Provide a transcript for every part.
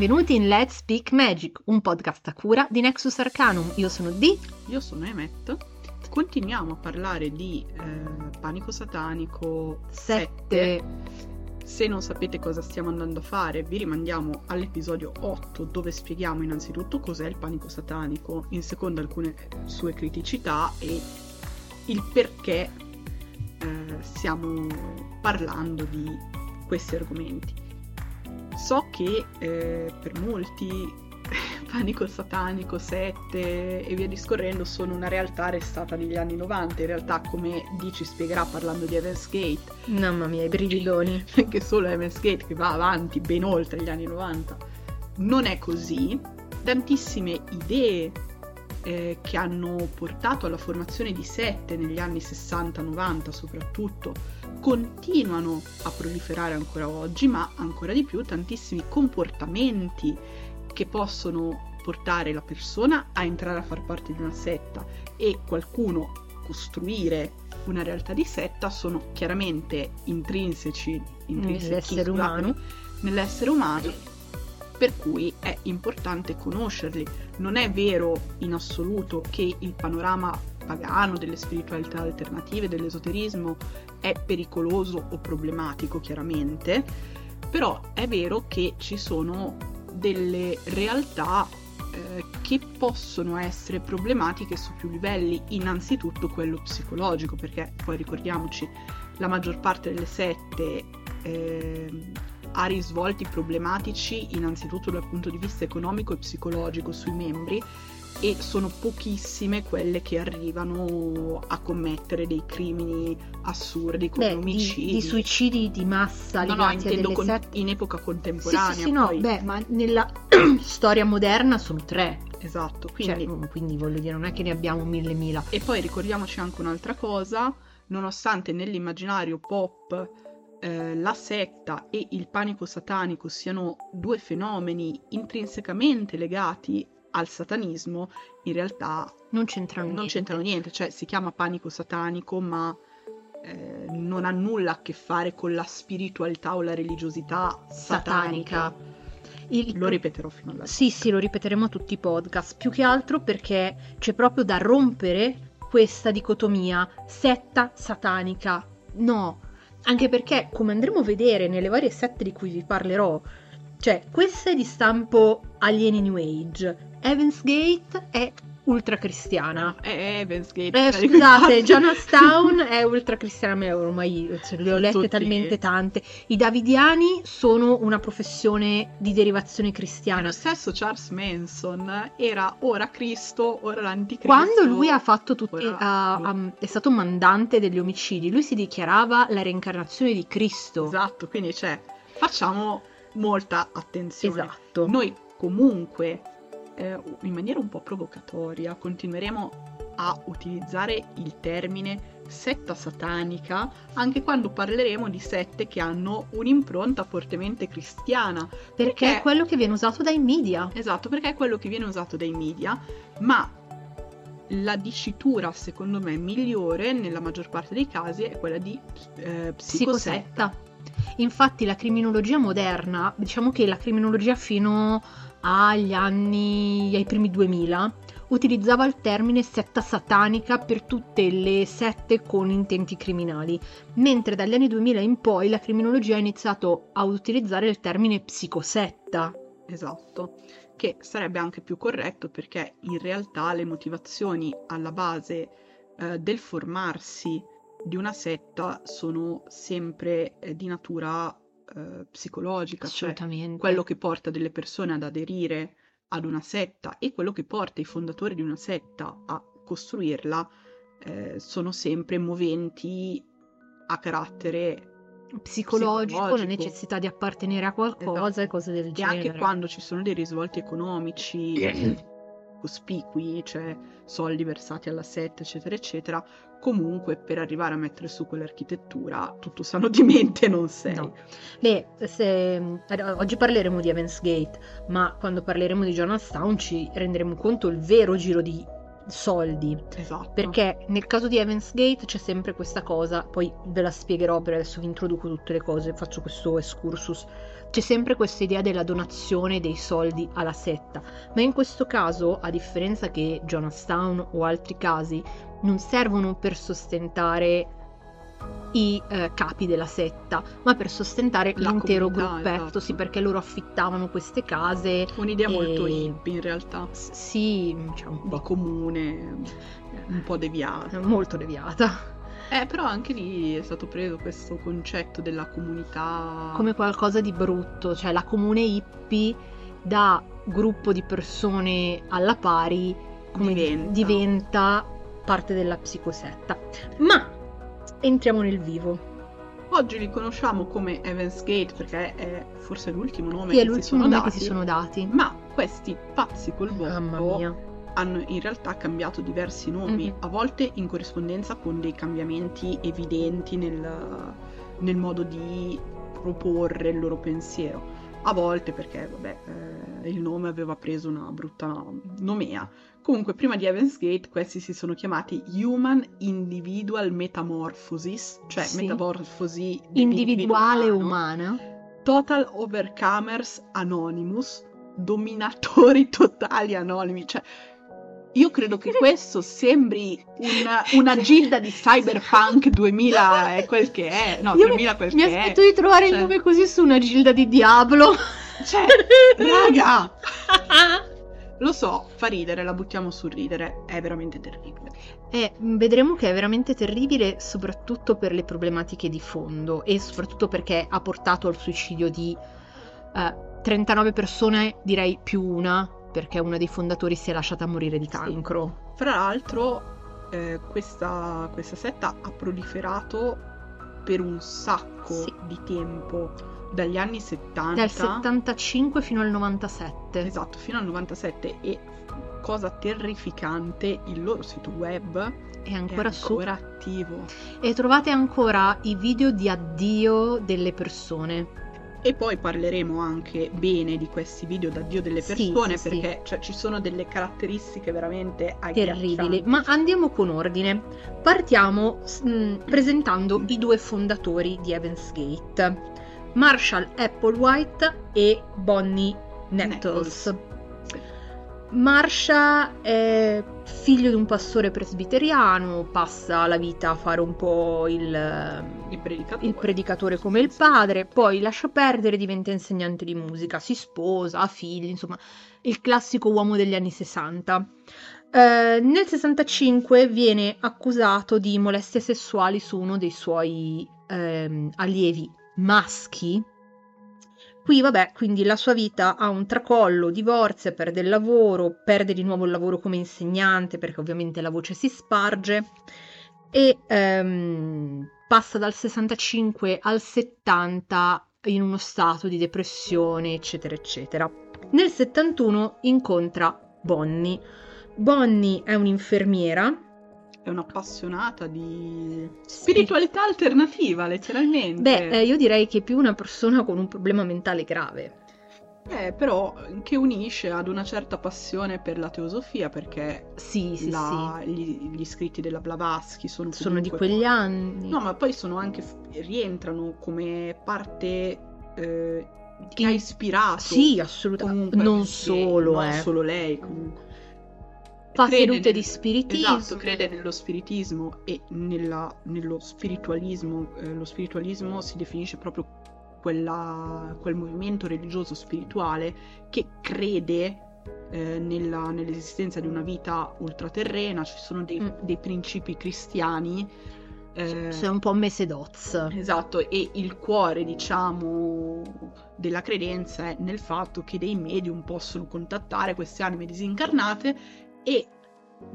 benvenuti in Let's Speak Magic, un podcast a cura di Nexus Arcanum. Io sono Dee. Io sono Emet. Continuiamo a parlare di eh, panico satanico 7. Se non sapete cosa stiamo andando a fare, vi rimandiamo all'episodio 8 dove spieghiamo innanzitutto cos'è il panico satanico, in secondo alcune sue criticità e il perché eh, stiamo parlando di questi argomenti. So che eh, per molti Panico Satanico 7 e via discorrendo sono una realtà restata negli anni 90. In realtà, come Dici spiegherà parlando di Evans Gate, mamma mia, i brividoni, che solo Evans Gate che va avanti ben oltre gli anni 90, non è così. Tantissime idee eh, che hanno portato alla formazione di sette negli anni 60-90 soprattutto, continuano a proliferare ancora oggi, ma ancora di più tantissimi comportamenti che possono portare la persona a entrare a far parte di una setta e qualcuno costruire una realtà di setta sono chiaramente intrinseci, nell'essere umano. nell'essere umano per cui è importante conoscerli. Non è vero in assoluto che il panorama pagano delle spiritualità alternative, dell'esoterismo è pericoloso o problematico, chiaramente, però è vero che ci sono delle realtà eh, che possono essere problematiche su più livelli, innanzitutto quello psicologico, perché poi ricordiamoci, la maggior parte delle sette eh, ha risvolti problematici innanzitutto dal punto di vista economico e psicologico sui membri e sono pochissime quelle che arrivano a commettere dei crimini assurdi come beh, omicidi. Di, di, suicidi di massa no, no, intendo con, sette... in epoca contemporanea. Sì, sì, sì no, beh, ma nella storia moderna sono tre. Esatto, cioè, quindi... Cioè, quindi voglio dire, non è che ne abbiamo mille mila. E poi ricordiamoci anche un'altra cosa, nonostante nell'immaginario pop eh, la setta e il panico satanico siano due fenomeni intrinsecamente legati al satanismo, in realtà non c'entrano, non niente. c'entrano niente, cioè si chiama panico satanico, ma eh, non ha nulla a che fare con la spiritualità o la religiosità satanica. satanica. Il... Lo ripeterò fino alla. Sì, sì, lo ripeteremo a tutti i podcast, più che altro perché c'è proprio da rompere questa dicotomia setta satanica. No, anche perché come andremo a vedere nelle varie sette di cui vi parlerò, cioè questa è di stampo alieni New Age, Evans Gate è ultra cristiana. È Evans Gate. Eh, scusate, Jonastown è ultra cristiana, ma ormai le ho lette Tutti. talmente tante. I Davidiani sono una professione di derivazione cristiana. Lo stesso Charles Manson era ora Cristo, ora l'anticristo. Quando lui ha fatto tutti, ora... uh, um, è stato mandante degli omicidi, lui si dichiarava la reincarnazione di Cristo. Esatto, quindi cioè, facciamo molta attenzione. Esatto. Noi comunque eh, in maniera un po' provocatoria continueremo a utilizzare il termine setta satanica anche quando parleremo di sette che hanno un'impronta fortemente cristiana. Perché, perché è quello che viene usato dai media. Esatto, perché è quello che viene usato dai media, ma la dicitura secondo me migliore nella maggior parte dei casi è quella di eh, psicosetta. psicosetta. Infatti la criminologia moderna, diciamo che la criminologia fino agli anni, ai primi 2000, utilizzava il termine setta satanica per tutte le sette con intenti criminali, mentre dagli anni 2000 in poi la criminologia ha iniziato a utilizzare il termine psicosetta. Esatto, che sarebbe anche più corretto perché in realtà le motivazioni alla base eh, del formarsi di una setta sono sempre eh, di natura eh, psicologica, cioè quello che porta delle persone ad aderire ad una setta e quello che porta i fondatori di una setta a costruirla eh, sono sempre moventi a carattere psicologico, psicologico, la necessità di appartenere a qualcosa esatto. e cose del e genere. E anche quando ci sono dei risvolti economici cospicui, cioè soldi versati alla setta, eccetera, eccetera, comunque per arrivare a mettere su quell'architettura tutto sano di mente non sei. No. Beh, se, oggi parleremo di Evans Gate, ma quando parleremo di Jonastown ci renderemo conto il vero giro di soldi. Esatto. Perché nel caso di Evans Gate c'è sempre questa cosa, poi ve la spiegherò per adesso vi introduco tutte le cose, faccio questo excursus. C'è sempre questa idea della donazione dei soldi alla setta, ma in questo caso, a differenza che Jonastown o altri casi, non servono per sostentare i eh, capi della setta, ma per sostentare La l'intero gruppetto, esatto. sì, perché loro affittavano queste case. Un'idea molto e- hippie in realtà, S- Sì, c'è un po' comune, un po' deviata. molto deviata, Eh, però anche lì è stato preso questo concetto della comunità. come qualcosa di brutto, cioè la comune hippie da gruppo di persone alla pari come Diventa. diventa parte della psicosetta. Ma entriamo nel vivo. Oggi li conosciamo come Evans Gate perché è forse l'ultimo nome Che è che si l'ultimo sono nome dati. che si sono dati. Ma questi pazzi col Mamma botto mia. Hanno in realtà cambiato diversi nomi, Mhm. a volte in corrispondenza con dei cambiamenti evidenti nel, nel modo di proporre il loro pensiero. A volte perché, vabbè, eh, il nome aveva preso una brutta nomea. Comunque, prima di Evans Gate, questi si sono chiamati Human Individual Metamorphosis, cioè Sì. metamorfosi Individuale umana. Total Overcomers Anonymous, dominatori totali anonimi. Cioè, io credo che questo sembri una, una gilda di Cyberpunk 2000 è quel che è. No, Io 2000 quel Mi che aspetto è. di trovare il Cioè- nome così su una gilda di Diablo. Cioè, raga! Lo so, fa ridere, la buttiamo sul ridere, è veramente terribile. E mh, vedremo che è veramente terribile, soprattutto per le problematiche di fondo e soprattutto perché ha portato al suicidio di eh, 39 persone, direi più una, perché una dei fondatori si è lasciata morire di cancro. Fra l'altro, eh, questa, questa setta ha proliferato per un sacco Sì. di tempo, dagli anni 70. Dal 75 fino al 97. Esatto, fino al 97 e cosa terrificante, il loro sito web È ancora, è ancora attivo. E trovate ancora i video di addio delle persone. E poi parleremo anche bene di questi video d'addio delle Sì, persone sì, perché cioè, ci sono delle caratteristiche veramente terribili. Ma andiamo con ordine. Partiamo mh, presentando i due fondatori di Evans Gate, Marshall Applewhite e Bonnie Nettles. Nettles. Marsha è figlio di un pastore presbiteriano, passa la vita a fare un po' il, Il predicatore. il predicatore come il padre, poi lascia perdere, diventa insegnante di musica, si sposa, ha figli, insomma, il classico uomo degli anni 60. Eh, nel 65 viene accusato di molestie sessuali su uno dei suoi ehm, allievi maschi. Qui, vabbè, quindi la sua vita ha un tracollo, divorzia, perde il lavoro, perde di nuovo il lavoro come insegnante perché ovviamente la voce si sparge e ehm, passa dal 65 al 70 in uno stato di depressione, eccetera, eccetera. Nel 71 incontra Bonnie. Bonnie è un'infermiera. È un'appassionata di spiritualità alternativa, letteralmente. Beh, eh, io direi che è più una persona con un problema mentale grave. Eh, però che unisce ad una certa passione per la teosofia, perché Sì, sì, la- Gli, gli scritti della Blavatsky sono sì. Sono di quegli anni. No, ma poi sono anche rientrano come parte eh, che ha In- ispirato Sì, assolutamente. comunque Non solo, non eh. solo lei comunque. Fa sedute di spiritismo. Esatto, crede nello spiritismo e nella- nello spiritualismo. Eh, lo spiritualismo si definisce proprio quella- quel movimento religioso spirituale che crede eh, nella- nell'esistenza di una vita ultraterrena, ci sono dei, Mm. dei principi cristiani. eh, Sei un po' mese doz. Esatto, e il cuore, diciamo, della credenza è nel fatto che dei medium possono contattare queste anime disincarnate ed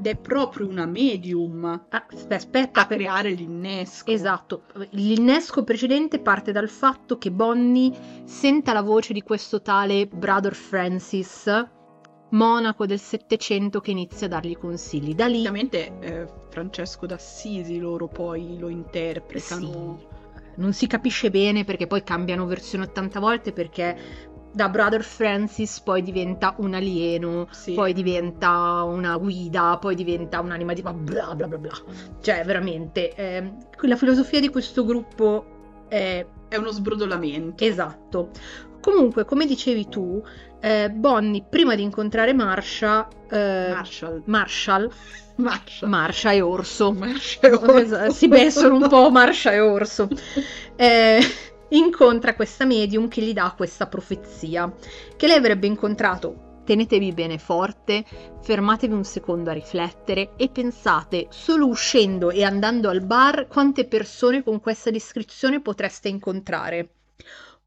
è proprio una medium Ah, aspe- aspetta, a per- creare l'innesco. Esatto, l'innesco precedente parte dal fatto che Bonnie senta la voce di questo tale Brother Francis, monaco del Settecento, che inizia a dargli consigli. Da lì Ovviamente eh, Francesco d'Assisi loro poi lo interpretano. non si capisce bene perché poi cambiano versione 80 volte perché da Brother Francis poi diventa un alieno, Sì. poi diventa una guida, poi diventa un'anima di bla bla bla bla. Cioè, veramente, ehm, la filosofia di questo gruppo è È uno sbrodolamento. esatto. Comunque, come dicevi tu, eh, Bonnie, prima di incontrare Marsha, eh, Marshall. Marshall, Marshall. Marsha e Orso, Marshall. Esatto, si besono un po' Marsha e Orso. Eh, incontra questa medium che gli dà questa profezia che lei avrebbe incontrato. Tenetevi bene forte, fermatevi un secondo a riflettere e pensate, solo uscendo e andando al bar, quante persone con questa descrizione potreste incontrare.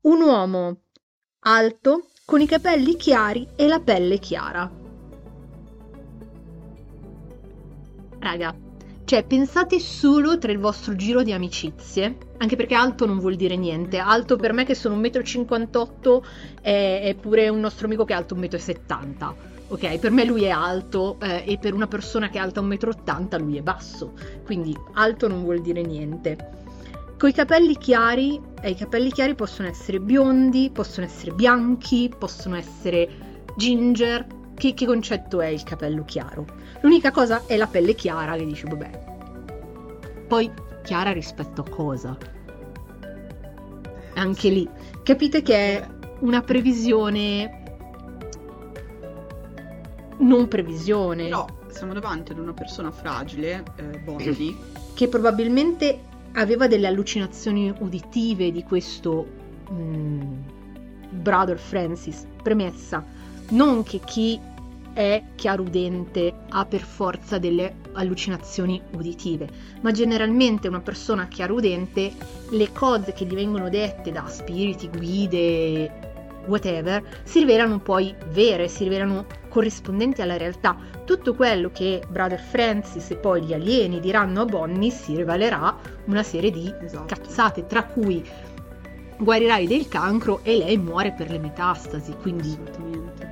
Un uomo alto, con i capelli chiari e la pelle chiara. Raga, cioè pensate solo tra il vostro giro di amicizie, anche perché alto non vuol dire niente. Alto per me che sono 1,58 m è, è pure un nostro amico che è alto 1,70 m. Ok, per me lui è alto eh, e per una persona che è alta 1,80 m lui è basso. Quindi alto non vuol dire niente. Con i capelli chiari, eh, i capelli chiari possono essere biondi, possono essere bianchi, possono essere ginger. Che, che concetto è il capello chiaro? L'unica cosa è la pelle chiara che dici, vabbè. Poi chiara rispetto a cosa? Anche lì, capite che è una previsione non previsione, Però siamo davanti ad una persona fragile, eh, Bonnie, che probabilmente aveva delle allucinazioni uditive di questo mm, Brother Francis. Premessa, non che chi è chiarudente ha per forza delle allucinazioni uditive, ma generalmente una persona chiarudente le cose che gli vengono dette da spiriti, guide, whatever, si rivelano poi vere, si rivelano corrispondenti alla realtà. Tutto quello che Brother Francis e poi gli alieni diranno a Bonnie si rivelerà una serie di esatto. cazzate, tra cui guarirai del cancro e lei muore per le metastasi, quindi.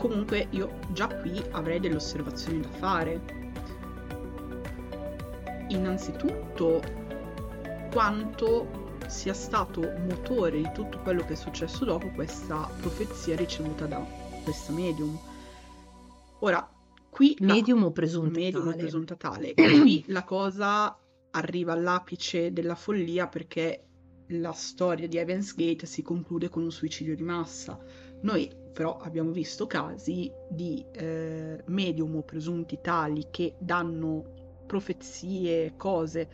Comunque io già qui avrei delle osservazioni da fare. Innanzitutto quanto sia stato motore di tutto quello che è successo dopo questa profezia ricevuta da questa medium. Ora, qui la- medium o presunto medium tale. presunta tale. Qui la cosa arriva all'apice della follia perché la storia di Evans Gate si conclude con un suicidio di massa. Noi però abbiamo visto casi di eh, medium o presunti tali che danno profezie, cose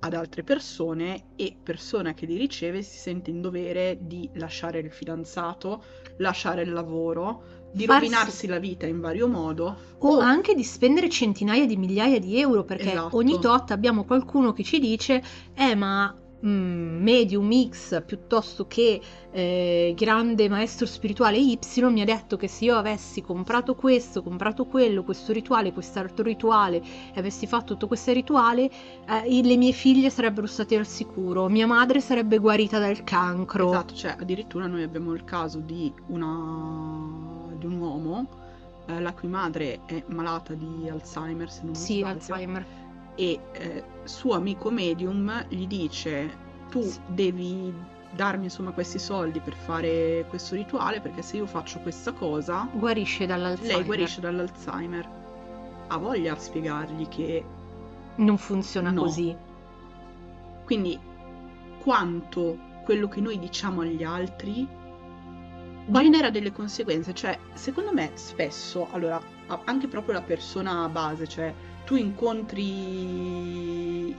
ad altre persone e persona che li riceve si sente in dovere di lasciare il fidanzato, lasciare il lavoro, di Farsi- rovinarsi la vita in vario modo O anche di spendere centinaia di migliaia di euro perché Esatto. ogni tot abbiamo qualcuno che ci dice eh ma mm, medium X piuttosto che eh, grande maestro spirituale Y mi ha detto che se io avessi comprato questo, comprato quello, questo rituale, quest'altro rituale e avessi fatto tutto questo rituale eh, le mie figlie sarebbero state al sicuro, mia madre sarebbe guarita dal cancro. Esatto, cioè addirittura noi abbiamo il caso di, una... di un uomo eh, la cui madre è malata di Alzheimer, se non mi Sì, sbaglio, Alzheimer. E eh, suo amico medium gli dice tu Sì. devi darmi insomma questi soldi per fare questo rituale perché se io faccio questa cosa Guarisce dall'Alzheimer. lei guarisce dall'Alzheimer. Ha voglia a spiegargli che Non funziona No. così. quindi quanto quello che noi diciamo agli altri genera delle conseguenze, cioè secondo me spesso, allora anche proprio la persona base, cioè tu incontri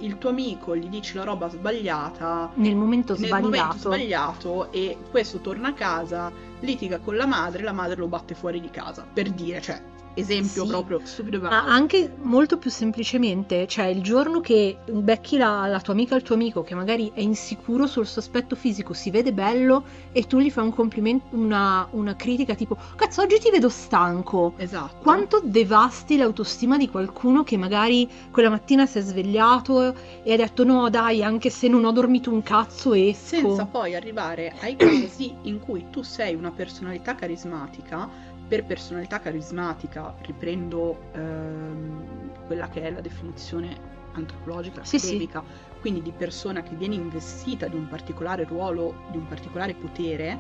il tuo amico, gli dici la roba sbagliata Nel momento nel sbagliato. momento sbagliato e questo torna a casa, litiga con la madre, la madre lo batte fuori di casa, per dire, cioè esempio Sì. proprio stupido Ma anche molto più semplicemente, cioè il giorno che becchi la, la tua amica o il tuo amico che magari è insicuro sul suo aspetto fisico, si vede bello e tu gli fai un complimento, una, una critica tipo cazzo oggi ti vedo stanco. Esatto. Quanto devasti l'autostima di qualcuno che magari quella mattina si è svegliato e ha detto no dai anche se non ho dormito un cazzo esco. senza poi arrivare ai casi in cui tu sei una personalità carismatica. Per personalità carismatica riprendo ehm, quella che è la definizione antropologica, Sì, sì. accademica, quindi di persona che viene investita di un particolare ruolo, di un particolare potere,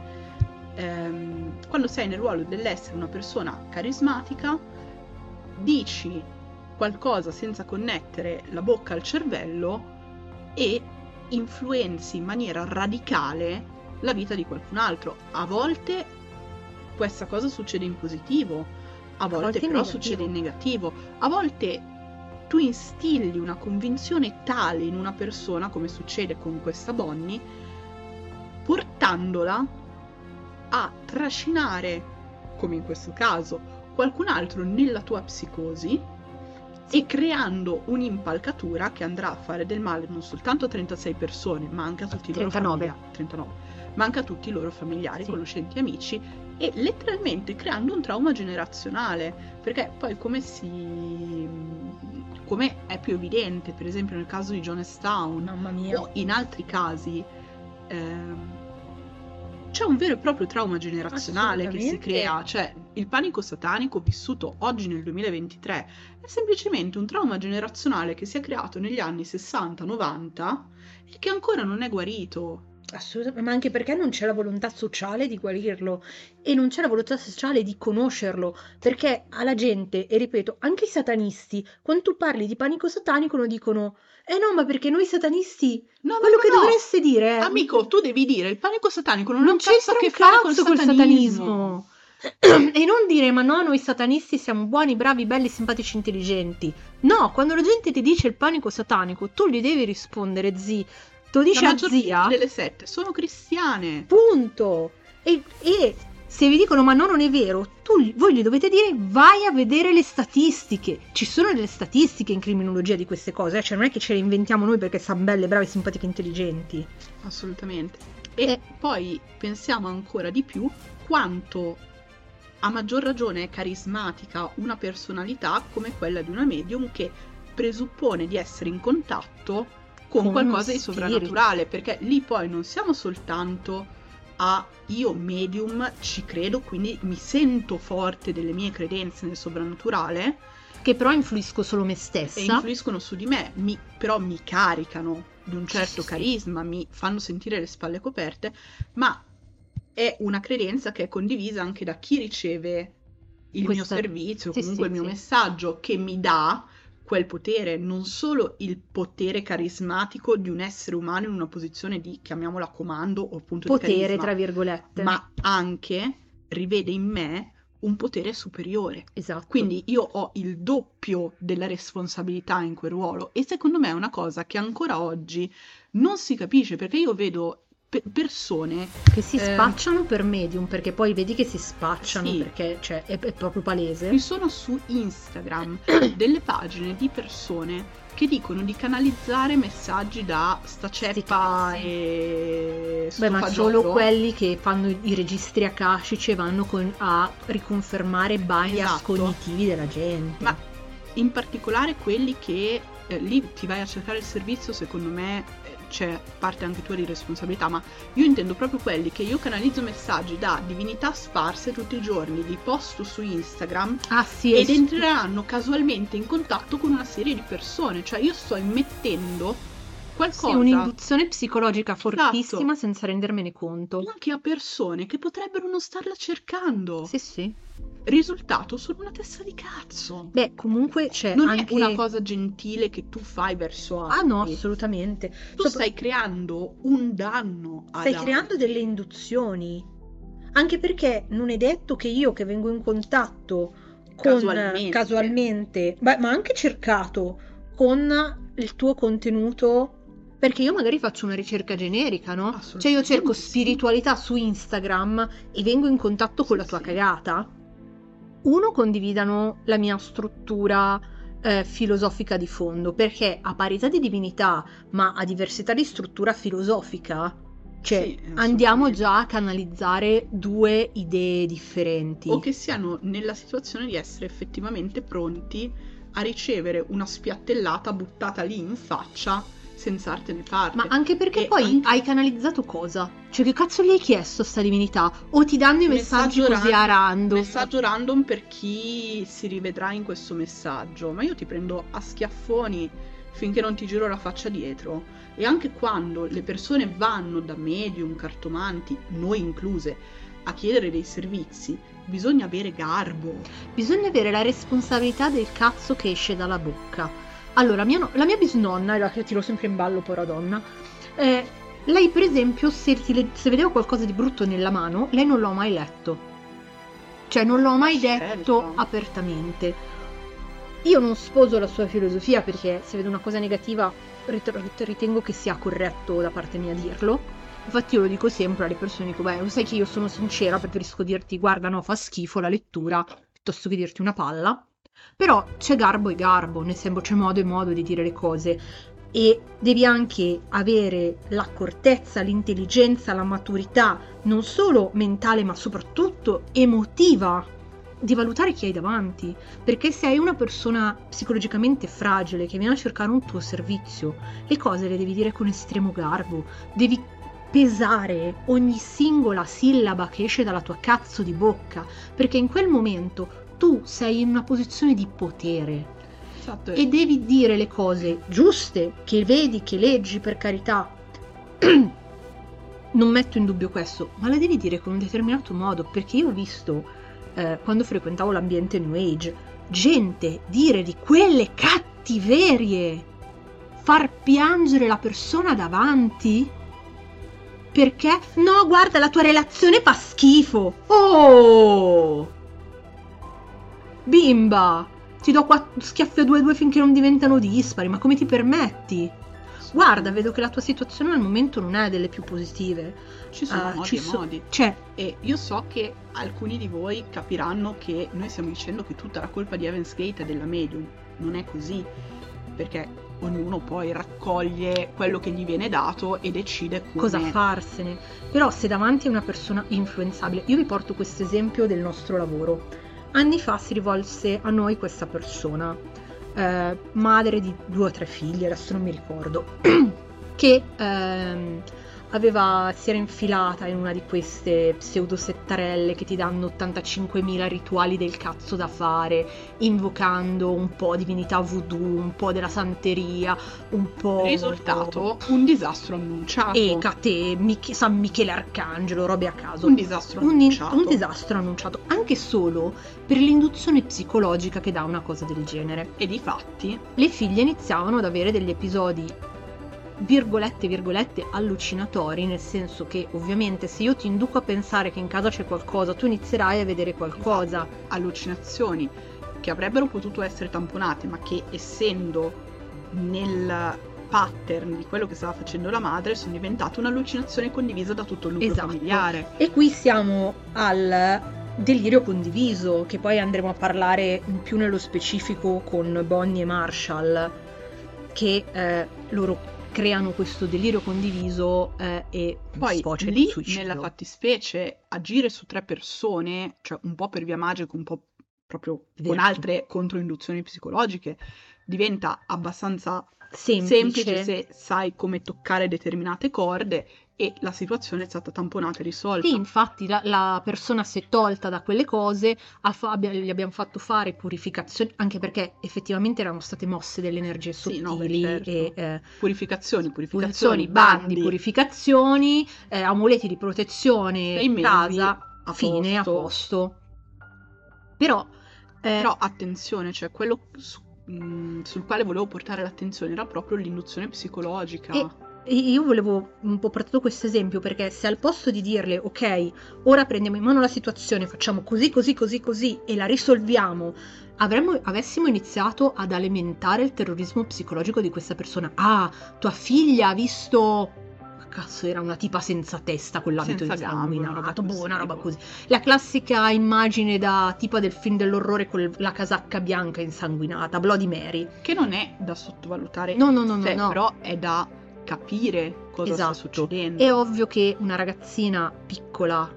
ehm, quando sei nel ruolo dell'essere una persona carismatica, dici qualcosa senza connettere la bocca al cervello e influenzi in maniera radicale la vita di qualcun altro. A volte questa cosa succede in positivo, a volte, a volte però succede in negativo. A volte tu instilli una convinzione tale in una persona, come succede con questa Bonnie, portandola a trascinare, come in questo caso, qualcun altro nella tua psicosi e creando un'impalcatura che andrà a fare del male non soltanto a 36 persone, ma anche a tutti i 39. loro familiari, 39, ma anche a tutti i loro familiari, sì. conoscenti, amici e letteralmente creando un trauma generazionale, perché poi come si come è più evidente, per esempio nel caso di Jonestown o in altri casi eh, c'è un vero e proprio trauma generazionale che si crea, cioè il panico satanico vissuto oggi nel 2023 è semplicemente un trauma generazionale che si è creato negli anni 60-90 e che ancora non è guarito. Assolutamente, ma anche perché non c'è la volontà sociale di guarirlo e non c'è la volontà sociale di conoscerlo, perché alla gente, e ripeto, anche i satanisti, quando tu parli di panico satanico, lo dicono eh no, ma perché noi satanisti. No, quello che no. dovreste dire. Amico, tu devi dire il panico satanico non, non c'è a che fare col satanismo. satanismo. e non dire ma no, noi satanisti siamo buoni, bravi, belli, simpatici, intelligenti. No, quando la gente ti dice il panico satanico, tu gli devi rispondere, zi. Tu dici a zia. delle sette sono cristiane. Punto. E, e se vi dicono ma no, non è vero, tu, voi gli dovete dire vai a vedere le statistiche. Ci sono delle statistiche in criminologia di queste cose, eh? cioè non è che ce le inventiamo noi perché siamo belle, brave, simpatiche, intelligenti. Assolutamente. E eh. poi pensiamo ancora di più quanto a maggior ragione è carismatica una personalità come quella di una medium che presuppone di essere in contatto con, qualcosa di sovrannaturale, perché lì poi non siamo soltanto a io medium ci credo, quindi mi sento forte delle mie credenze nel sovrannaturale. Che però influisco solo me stessa. E influiscono su di me, mi, però mi caricano di un certo sì, carisma, sì. mi fanno sentire le spalle coperte, ma è una credenza che è condivisa anche da chi riceve il Questa... mio servizio, sì, comunque il mio messaggio, che mi dà quel potere, non solo il potere carismatico di un essere umano in una posizione di, chiamiamola comando o appunto potere, tra virgolette, ma anche rivede in me un potere superiore. Esatto. Quindi io ho il doppio della responsabilità in quel ruolo e secondo me è una cosa che ancora oggi non si capisce perché io vedo pe- persone che si eh, spacciano per medium perché poi vedi che si spacciano sì. perché cioè, è, è, proprio palese. Ci sono su Instagram delle pagine di persone che dicono di canalizzare messaggi da sta ceppa sì, e Beh, ma solo quelli che fanno i registri akashici e vanno con, a riconfermare bias esatto. cognitivi della gente. Ma in particolare quelli che eh, lì ti vai a cercare il servizio, secondo me c'è parte anche tua di responsabilità, ma io intendo proprio quelli che io canalizzo messaggi da divinità sparse tutti i giorni, li posto su Instagram ah, sì, ed entreranno casualmente in contatto con una serie di persone, cioè io sto immettendo qualcosa. Sì, un'induzione psicologica fortissima esatto. senza rendermene conto. Anche a persone che potrebbero non starla cercando. Sì, sì. Risultato sono una testa di cazzo. Beh, comunque c'è non anche... è una cosa gentile che tu fai verso altri. Ah no, assolutamente. Tu Sopra... stai creando un danno Stai altri. creando delle induzioni. Anche perché non è detto che io che vengo in contatto con casualmente, casualmente beh, ma anche cercato con il tuo contenuto perché io magari faccio una ricerca generica, no? Cioè io cerco spiritualità su Instagram e vengo in contatto con la tua cagata. Uno, condividano la mia struttura eh, filosofica di fondo, perché a parità di divinità, ma a diversità di struttura filosofica, cioè sì, andiamo già a canalizzare due idee differenti. O che siano nella situazione di essere effettivamente pronti a ricevere una spiattellata buttata lì in faccia senza arte né parte. Ma anche perché e poi anche... hai canalizzato cosa? Cioè che cazzo gli hai chiesto a sta divinità? O ti danno i messaggi così random, a random? Messaggio random per chi si rivedrà in questo messaggio. Ma io ti prendo a schiaffoni finché non ti giro la faccia dietro. E anche quando le persone vanno da medium, cartomanti, noi incluse, a chiedere dei servizi, bisogna avere garbo. Bisogna avere la responsabilità del cazzo che esce dalla bocca. Allora, mia no- la mia bisnonna, la che tiro sempre in ballo, povera donna, eh, lei per esempio, se, le- se vedeva qualcosa di brutto nella mano, lei non l'ho mai letto. Cioè, non l'ho mai Certo. detto apertamente. Io non sposo la sua filosofia perché se vedo una cosa negativa rit- ritengo che sia corretto da parte mia dirlo. Infatti io lo dico sempre alle persone, dico, beh, lo sai che io sono sincera, preferisco dirti guarda no, fa schifo la lettura, piuttosto che dirti una palla. Però c'è garbo e garbo, nel senso c'è modo e modo di dire le cose e devi anche avere l'accortezza, l'intelligenza, la maturità, non solo mentale ma soprattutto emotiva, di valutare chi hai davanti. Perché se hai una persona psicologicamente fragile che viene a cercare un tuo servizio, le cose le devi dire con estremo garbo, devi pesare ogni singola sillaba che esce dalla tua cazzo di bocca, perché in quel momento tu sei in una posizione di potere Esatto. e devi dire le cose giuste, che vedi, che leggi, per carità. Non metto in dubbio questo, ma le devi dire con un determinato modo, perché io ho visto, eh, quando frequentavo l'ambiente New Age, gente dire di quelle cattiverie, far piangere la persona davanti. Perché? No, guarda, la tua relazione fa schifo. Oh! Bimba, ti do quattro schiaffi a due a due finché non diventano dispari, ma come ti permetti? Guarda, vedo che la tua situazione al momento non è delle più positive. ci sono Ah, modi ci e so- modi. Cioè, E io so che alcuni di voi capiranno che noi stiamo dicendo che tutta la colpa di Evans Gate è della medium. Non è così, perché ognuno poi raccoglie quello che gli viene dato e decide come... cosa farsene? Però se davanti a una persona influenzabile, io vi porto questo esempio del nostro lavoro. Anni fa si rivolse a noi questa persona, eh, madre di due o tre figli, adesso non mi ricordo, che ehm, aveva, si era infilata in una di queste pseudosettarelle che ti danno 85.000 rituali del cazzo da fare, invocando un po' divinità voodoo, un po' della santeria, un po'... Risultato, un disastro annunciato. Ecate, Mich- San Michele Arcangelo, robe a caso. Un disastro Un, annunciato. un disastro annunciato, anche solo per l'induzione psicologica che dà una cosa del genere. E di fatti, Le figlie iniziavano ad avere degli episodi virgolette virgolette allucinatori nel senso che ovviamente se io ti induco a pensare che in casa c'è qualcosa tu inizierai a vedere qualcosa allucinazioni che avrebbero potuto essere tamponate, ma che essendo nel pattern di quello che stava facendo la madre sono diventate un'allucinazione condivisa da tutto il nucleo Esatto. familiare. E qui siamo al delirio condiviso, che poi andremo a parlare più nello specifico con Bonnie e Marshall, che eh, loro creano questo delirio condiviso eh, e Poi sfocia lì nella fattispecie agire su tre persone, cioè un po' per via magica, un po' proprio con Vero. altre controinduzioni psicologiche, diventa abbastanza semplice, semplice se sai come toccare determinate corde e la situazione è stata tamponata e risolta. Sì, infatti la, la persona si è tolta da quelle cose, fa- abbia- gli abbiamo fatto fare purificazioni, anche perché effettivamente erano state mosse delle energie Sì, no, sottili certo. e eh, Purificazioni, purificazioni, purificazioni, bandi, purificazioni, eh, amuleti di protezione, Sei mesi, casa, a fine, a posto. posto. Però, eh, Però attenzione, cioè quello su- mh, sul quale volevo portare l'attenzione era proprio l'induzione psicologica. E- io volevo un po' portato questo esempio perché se al posto di dirle ok, ora prendiamo in mano la situazione, facciamo così, così, così, così e la risolviamo, avremmo, avessimo iniziato ad alimentare il terrorismo psicologico di questa persona. Ah, tua figlia ha visto... Cazzo, era una tipa senza testa con l'abito Senza gambe, una roba boh, una roba boh. così. La classica immagine da tipa del film dell'orrore con la casacca bianca insanguinata, Bloody Mary. Che non è da sottovalutare, No, no, no, sé, no, no. però è da capire cosa Esatto. sta succedendo. È ovvio che una ragazzina piccola,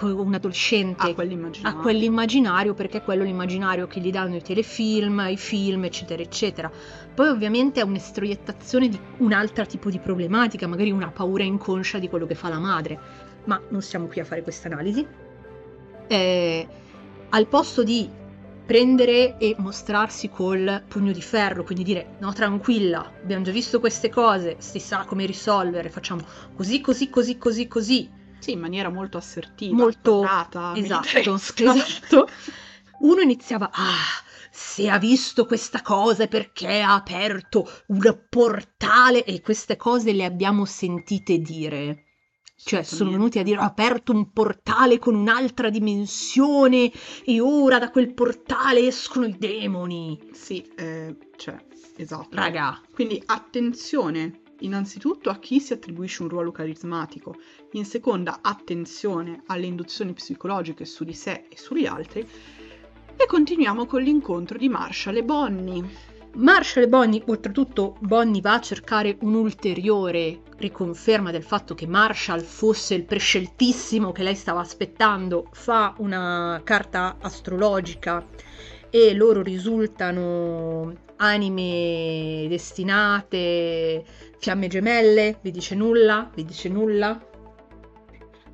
un adolescente, ha quell'immaginario. quell'immaginario perché è quello l'immaginario che gli danno i telefilm, i film, eccetera, eccetera. Poi ovviamente è un'estroiettazione di un altro tipo di problematica, magari una paura inconscia di quello che fa la madre, ma non siamo qui a fare questa analisi. Eh, al posto di prendere e mostrarsi col pugno di ferro, quindi dire no tranquilla, abbiamo già visto queste cose, si sa come risolvere, facciamo così, così, così, così, così. Sì, in maniera molto assertiva, Molto- portata, esatto, esatto. Uno iniziava, ah, se ha visto questa cosa è perché ha aperto un portale e queste cose le abbiamo sentite dire. Cioè, sono venuti a dire: ho aperto un portale con un'altra dimensione e ora da quel portale escono i demoni. Sì, eh, cioè, esatto. Raga, Quindi attenzione innanzitutto a chi si attribuisce un ruolo carismatico, in seconda attenzione alle induzioni psicologiche su di sé e sugli altri e continuiamo con l'incontro di Marshall e Bonnie. Marshall e Bonnie, oltretutto, Bonnie va a cercare un'ulteriore riconferma del fatto che Marshall fosse il presceltissimo che lei stava aspettando, fa una carta astrologica e loro risultano anime destinate, fiamme gemelle, vi dice nulla? Vi dice nulla?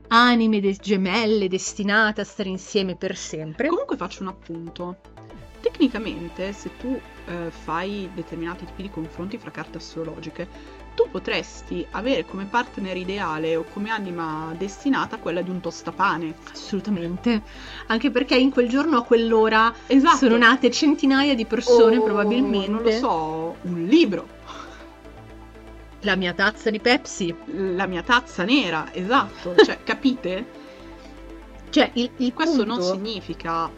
Anime de- gemelle destinate a stare insieme per sempre. Comunque faccio un appunto. Tecnicamente, se tu eh, fai determinati tipi di confronti fra carte astrologiche, tu potresti avere come partner ideale o come anima destinata quella di un tostapane. Assolutamente, anche perché in quel giorno a quell'ora Esatto. sono nate centinaia di persone O, probabilmente. Non lo so, un libro. La mia tazza di Pepsi. La mia tazza nera, esatto. Cioè, capite? Cioè, il, il Questo punto- non significa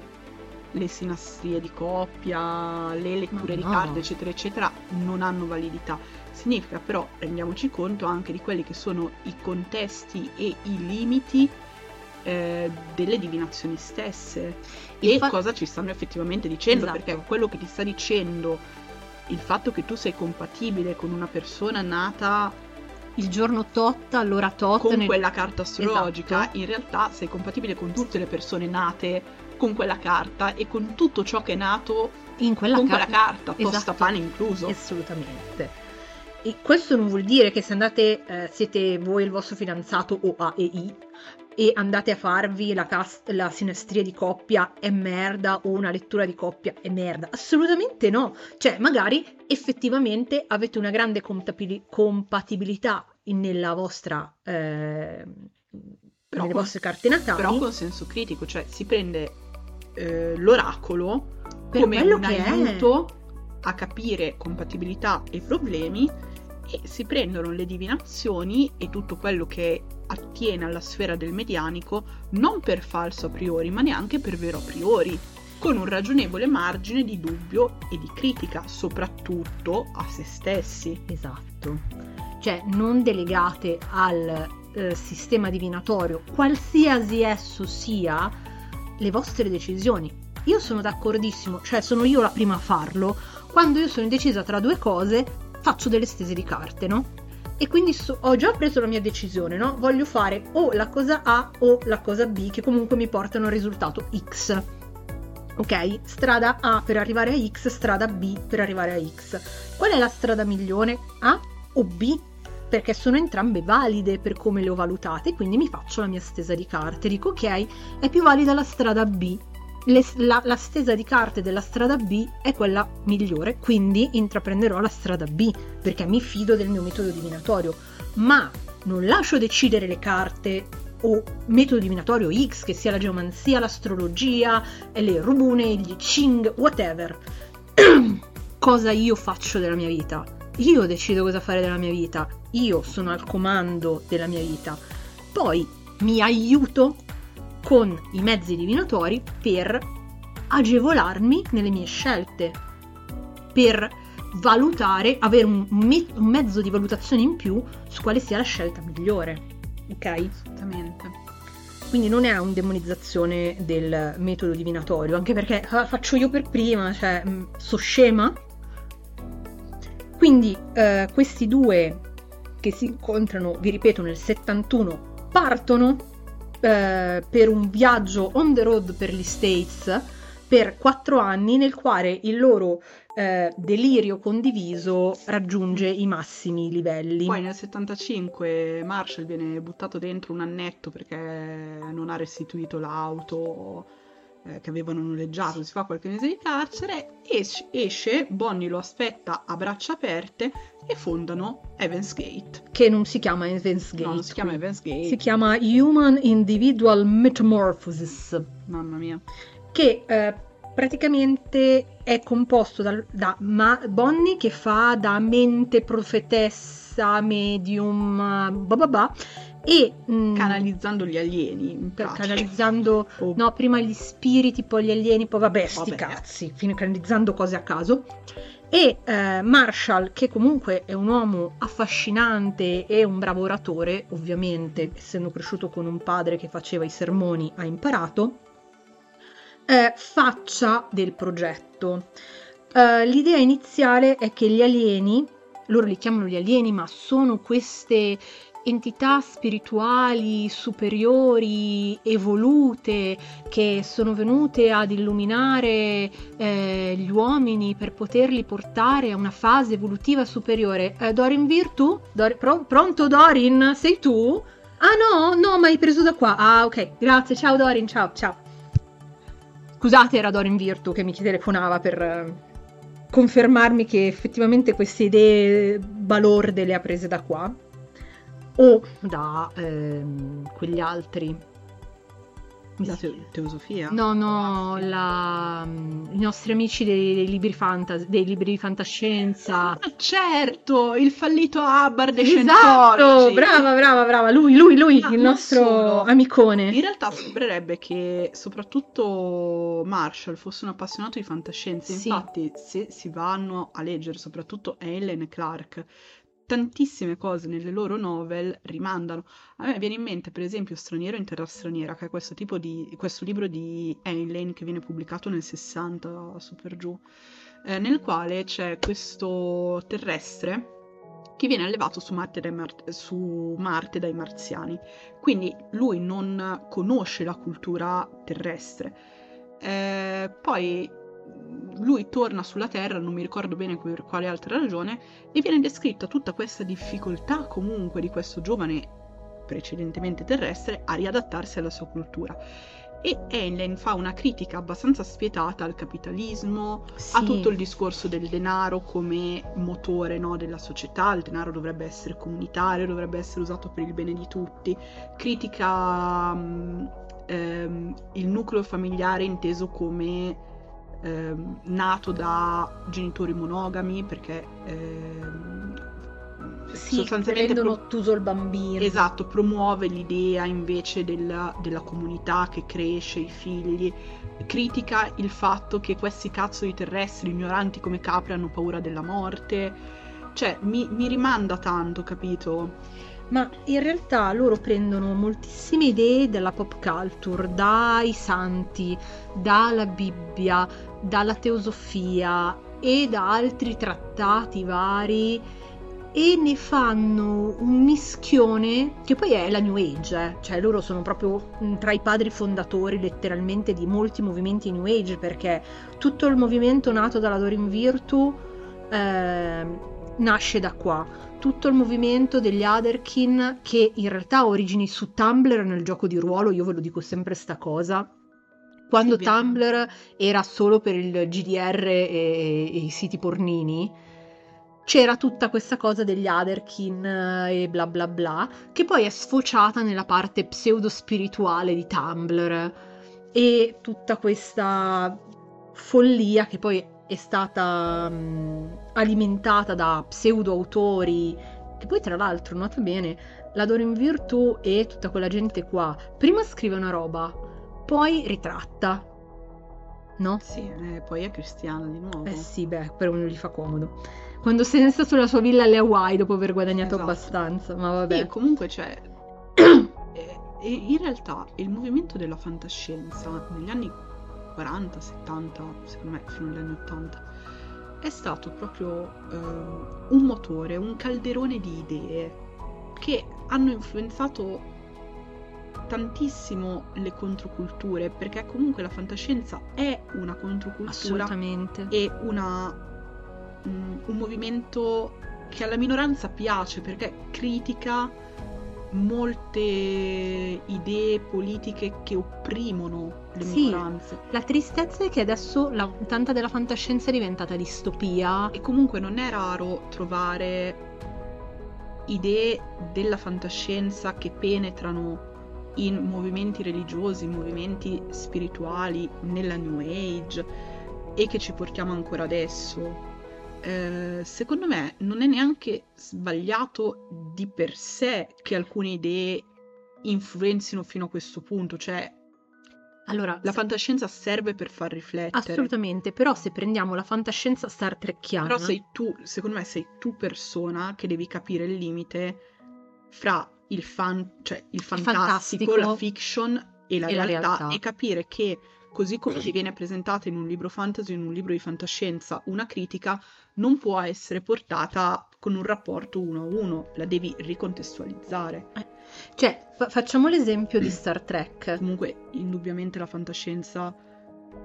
le sinastrie di coppia, le letture Ma di no. carte, eccetera, eccetera, non hanno validità. Significa però, rendiamoci conto anche di quelli che sono i contesti e i limiti eh, delle divinazioni stesse e Infa- cosa ci stanno effettivamente dicendo, Esatto. perché quello che ti sta dicendo il fatto che tu sei compatibile con una persona nata il giorno tot, all'ora tot. con nel- quella carta astrologica, Esatto. in realtà sei compatibile con tutte le persone nate con quella carta e con tutto ciò che è nato in quella con carta. quella carta, Esatto. tostapane incluso. Assolutamente. E questo non vuol dire che se andate, eh, siete voi il vostro fidanzato o A e I e andate a farvi la, cas- la sinastria di coppia è merda o una lettura di coppia è merda. Assolutamente no. Cioè, magari effettivamente avete una grande compatibili- compatibilità nella vostra... eh, Però nelle vostre carte natali. Però con senso critico, cioè si prende eh, l'oracolo Per come un che è. aiuto a capire compatibilità e problemi e si prendono le divinazioni e tutto quello che attiene alla sfera del medianico non per falso a priori, ma neanche per vero a priori, con un ragionevole margine di dubbio e di critica, soprattutto a se stessi. Esatto. Cioè, non delegate al eh, sistema divinatorio, qualsiasi esso sia, le vostre decisioni. Io sono d'accordissimo, cioè sono io la prima a farlo. Quando io sono indecisa tra due cose, faccio delle stese di carte, no? E quindi so- ho già preso la mia decisione, no? Voglio fare o la cosa A o la cosa B, che comunque mi portano al risultato X. Ok? Strada A per arrivare a X, strada B per arrivare a X. Qual è la strada migliore? A o B? Perché sono entrambe valide per come le ho valutate, quindi mi faccio la mia stesa di carte. Dico ok, è più valida la strada B. Le- la, la stesa di carte della strada B è quella migliore, quindi intraprenderò la strada B perché mi fido del mio metodo divinatorio. Ma non lascio decidere le carte o metodo divinatorio X, che sia la geomanzia, l'astrologia, le rubune, gli Ching, whatever. cosa io faccio della mia vita? Io decido cosa fare della mia vita, io sono al comando della mia vita. Poi mi aiuto con i mezzi divinatori per agevolarmi nelle mie scelte, per valutare, avere un, me- un mezzo di valutazione in più su quale sia la scelta migliore. Ok? Esattamente. Quindi non è una demonizzazione del metodo divinatorio, anche perché ah, faccio io per prima, cioè, mh, so scema. Quindi eh, questi due che si incontrano, vi ripeto, nel 71 partono eh, per un viaggio on the road per gli States per quattro anni nel quale il loro eh, delirio condiviso raggiunge i massimi livelli. Poi nel 75 Marshall viene buttato dentro un annetto perché non ha restituito l'auto eh, che avevano noleggiato, si fa qualche mese di carcere, es- esce, Bonnie lo aspetta a braccia aperte, e fondano Evans Gate. Che non si chiama Evans Gate. No, non si chiama. Evans Gate. Si chiama Human Individual Metamorphosis, Mamma mia. che eh, praticamente è composto dal- da, Ma- Bonnie che fa da mente, profetessa, medium, bah bah bah, e mm, Canalizzando gli alieni. canalizzando Oh, No, prima gli spiriti, poi gli alieni, poi vabbè, sti Vabbè. cazzi, fino canalizzando cose a caso. E eh, Marshall, che comunque è un uomo affascinante e un bravo oratore, ovviamente, essendo cresciuto con un padre che faceva i sermoni, ha imparato, eh, faccia del progetto. Eh, l'idea iniziale è che gli alieni, loro li chiamano gli alieni, ma sono queste entità spirituali superiori, evolute, che sono venute ad illuminare eh, gli uomini per poterli portare a una fase evolutiva superiore. Eh, Dorin Virtu? Dor- pro- pronto Dorin? Sei tu? Ah no, no, ma hai preso da qua. Ah ok, grazie, ciao Dorin, ciao, ciao. Scusate, era Dorin Virtu che mi telefonava per eh, confermarmi che effettivamente queste idee balorde le ha prese da qua o da ehm, quegli altri. Mi La si- te- teosofia? No, no, la- i nostri amici dei, dei libri fantasy, dei libri di fantascienza. Ah, certo, il fallito Hubbard e Esatto, brava, brava, brava. Lui, lui, lui, Ah, il nostro solo. amicone. In realtà sembrerebbe che soprattutto Marshall fosse un appassionato di fantascienza. Sì. Infatti, se si vanno a leggere soprattutto Helen e Clark, tantissime cose nelle loro novel rimandano. A me viene in mente, per esempio, Straniero in terra straniera, che è questo tipo di questo libro di Helen che viene pubblicato nel 60 su per giù, eh, nel quale c'è questo terrestre che viene allevato su Marte, dai Mar- su Marte dai marziani. Quindi lui non conosce la cultura terrestre. Eh, poi lui torna sulla Terra, non mi ricordo bene per quale altra ragione, e viene descritta tutta questa difficoltà comunque di questo giovane precedentemente terrestre a riadattarsi alla sua cultura. E Helen fa una critica abbastanza spietata al capitalismo, Sì. a tutto il discorso del denaro come motore no, della società, il denaro dovrebbe essere comunitario, dovrebbe essere usato per il bene di tutti, critica mm, ehm, il nucleo familiare inteso come ehm, nato da genitori monogami perché ehm, Sì, sostanzialmente rendono pro- ottuso il bambino. Esatto, promuove l'idea invece della, della comunità che cresce, i figli, critica il fatto che questi cazzo di terrestri ignoranti come capri hanno paura della morte, cioè mi, mi rimanda tanto, capito? Ma in realtà loro prendono moltissime idee dalla pop culture, dai santi, dalla Bibbia, dalla teosofia e da altri trattati vari e ne fanno un mischione che poi è la New Age, eh. cioè loro sono proprio mm, tra i padri fondatori letteralmente di molti movimenti New Age perché tutto il movimento nato dalla Dorin Virtu ehm, nasce da qua tutto il movimento degli Otherkin che in realtà ha origini su Tumblr nel gioco di ruolo, io ve lo dico sempre sta cosa. Quando Sì. Tumblr era solo per il GDR e, e i siti pornini, c'era tutta questa cosa degli Otherkin eh, e bla bla bla, che poi è sfociata nella parte pseudo-spirituale di Tumblr e tutta questa follia che poi è stata mh, alimentata da pseudo autori che poi tra l'altro nota bene la Dorin Virtù e tutta quella gente qua prima scrive una roba poi ritratta no? Sì, eh, poi è cristiana di nuovo. Eh sì, beh, per uno gli fa comodo. Quando se ne sta sulla sua villa alle Hawaii dopo aver guadagnato Esatto. abbastanza, ma vabbè. Sì, comunque c'è... eh, e in realtà il movimento della fantascienza negli anni 40, 70, secondo me fino agli anni 80, è stato proprio ehm, un motore, un calderone di idee che hanno influenzato tantissimo le controculture, perché comunque la fantascienza è una controcultura Assolutamente. e una, mm, un movimento che alla minoranza piace perché critica molte idee politiche che opprimono le Sì. minoranze. La tristezza è che adesso la, tanta della fantascienza è diventata distopia. E comunque non è raro trovare idee della fantascienza che penetrano in movimenti religiosi, movimenti spirituali, nella New Age e che ci portiamo ancora adesso. Eh, secondo me non è neanche sbagliato di per sé che alcune idee influenzino fino a questo punto, cioè Allora, la fantascienza serve per far riflettere. assolutamente, però se prendiamo la fantascienza Star Trekkiana, Però sei tu, secondo me sei tu persona che devi capire il limite fra il, fan, cioè il fantastico, fantastico la fiction e la, e la realtà, realtà. e capire che così come ti viene presentata in un libro fantasy, in un libro di fantascienza, una critica non può essere portata con un rapporto uno a uno, la devi ricontestualizzare. cioè, fa- facciamo l'esempio di Star Trek. Comunque, indubbiamente la fantascienza,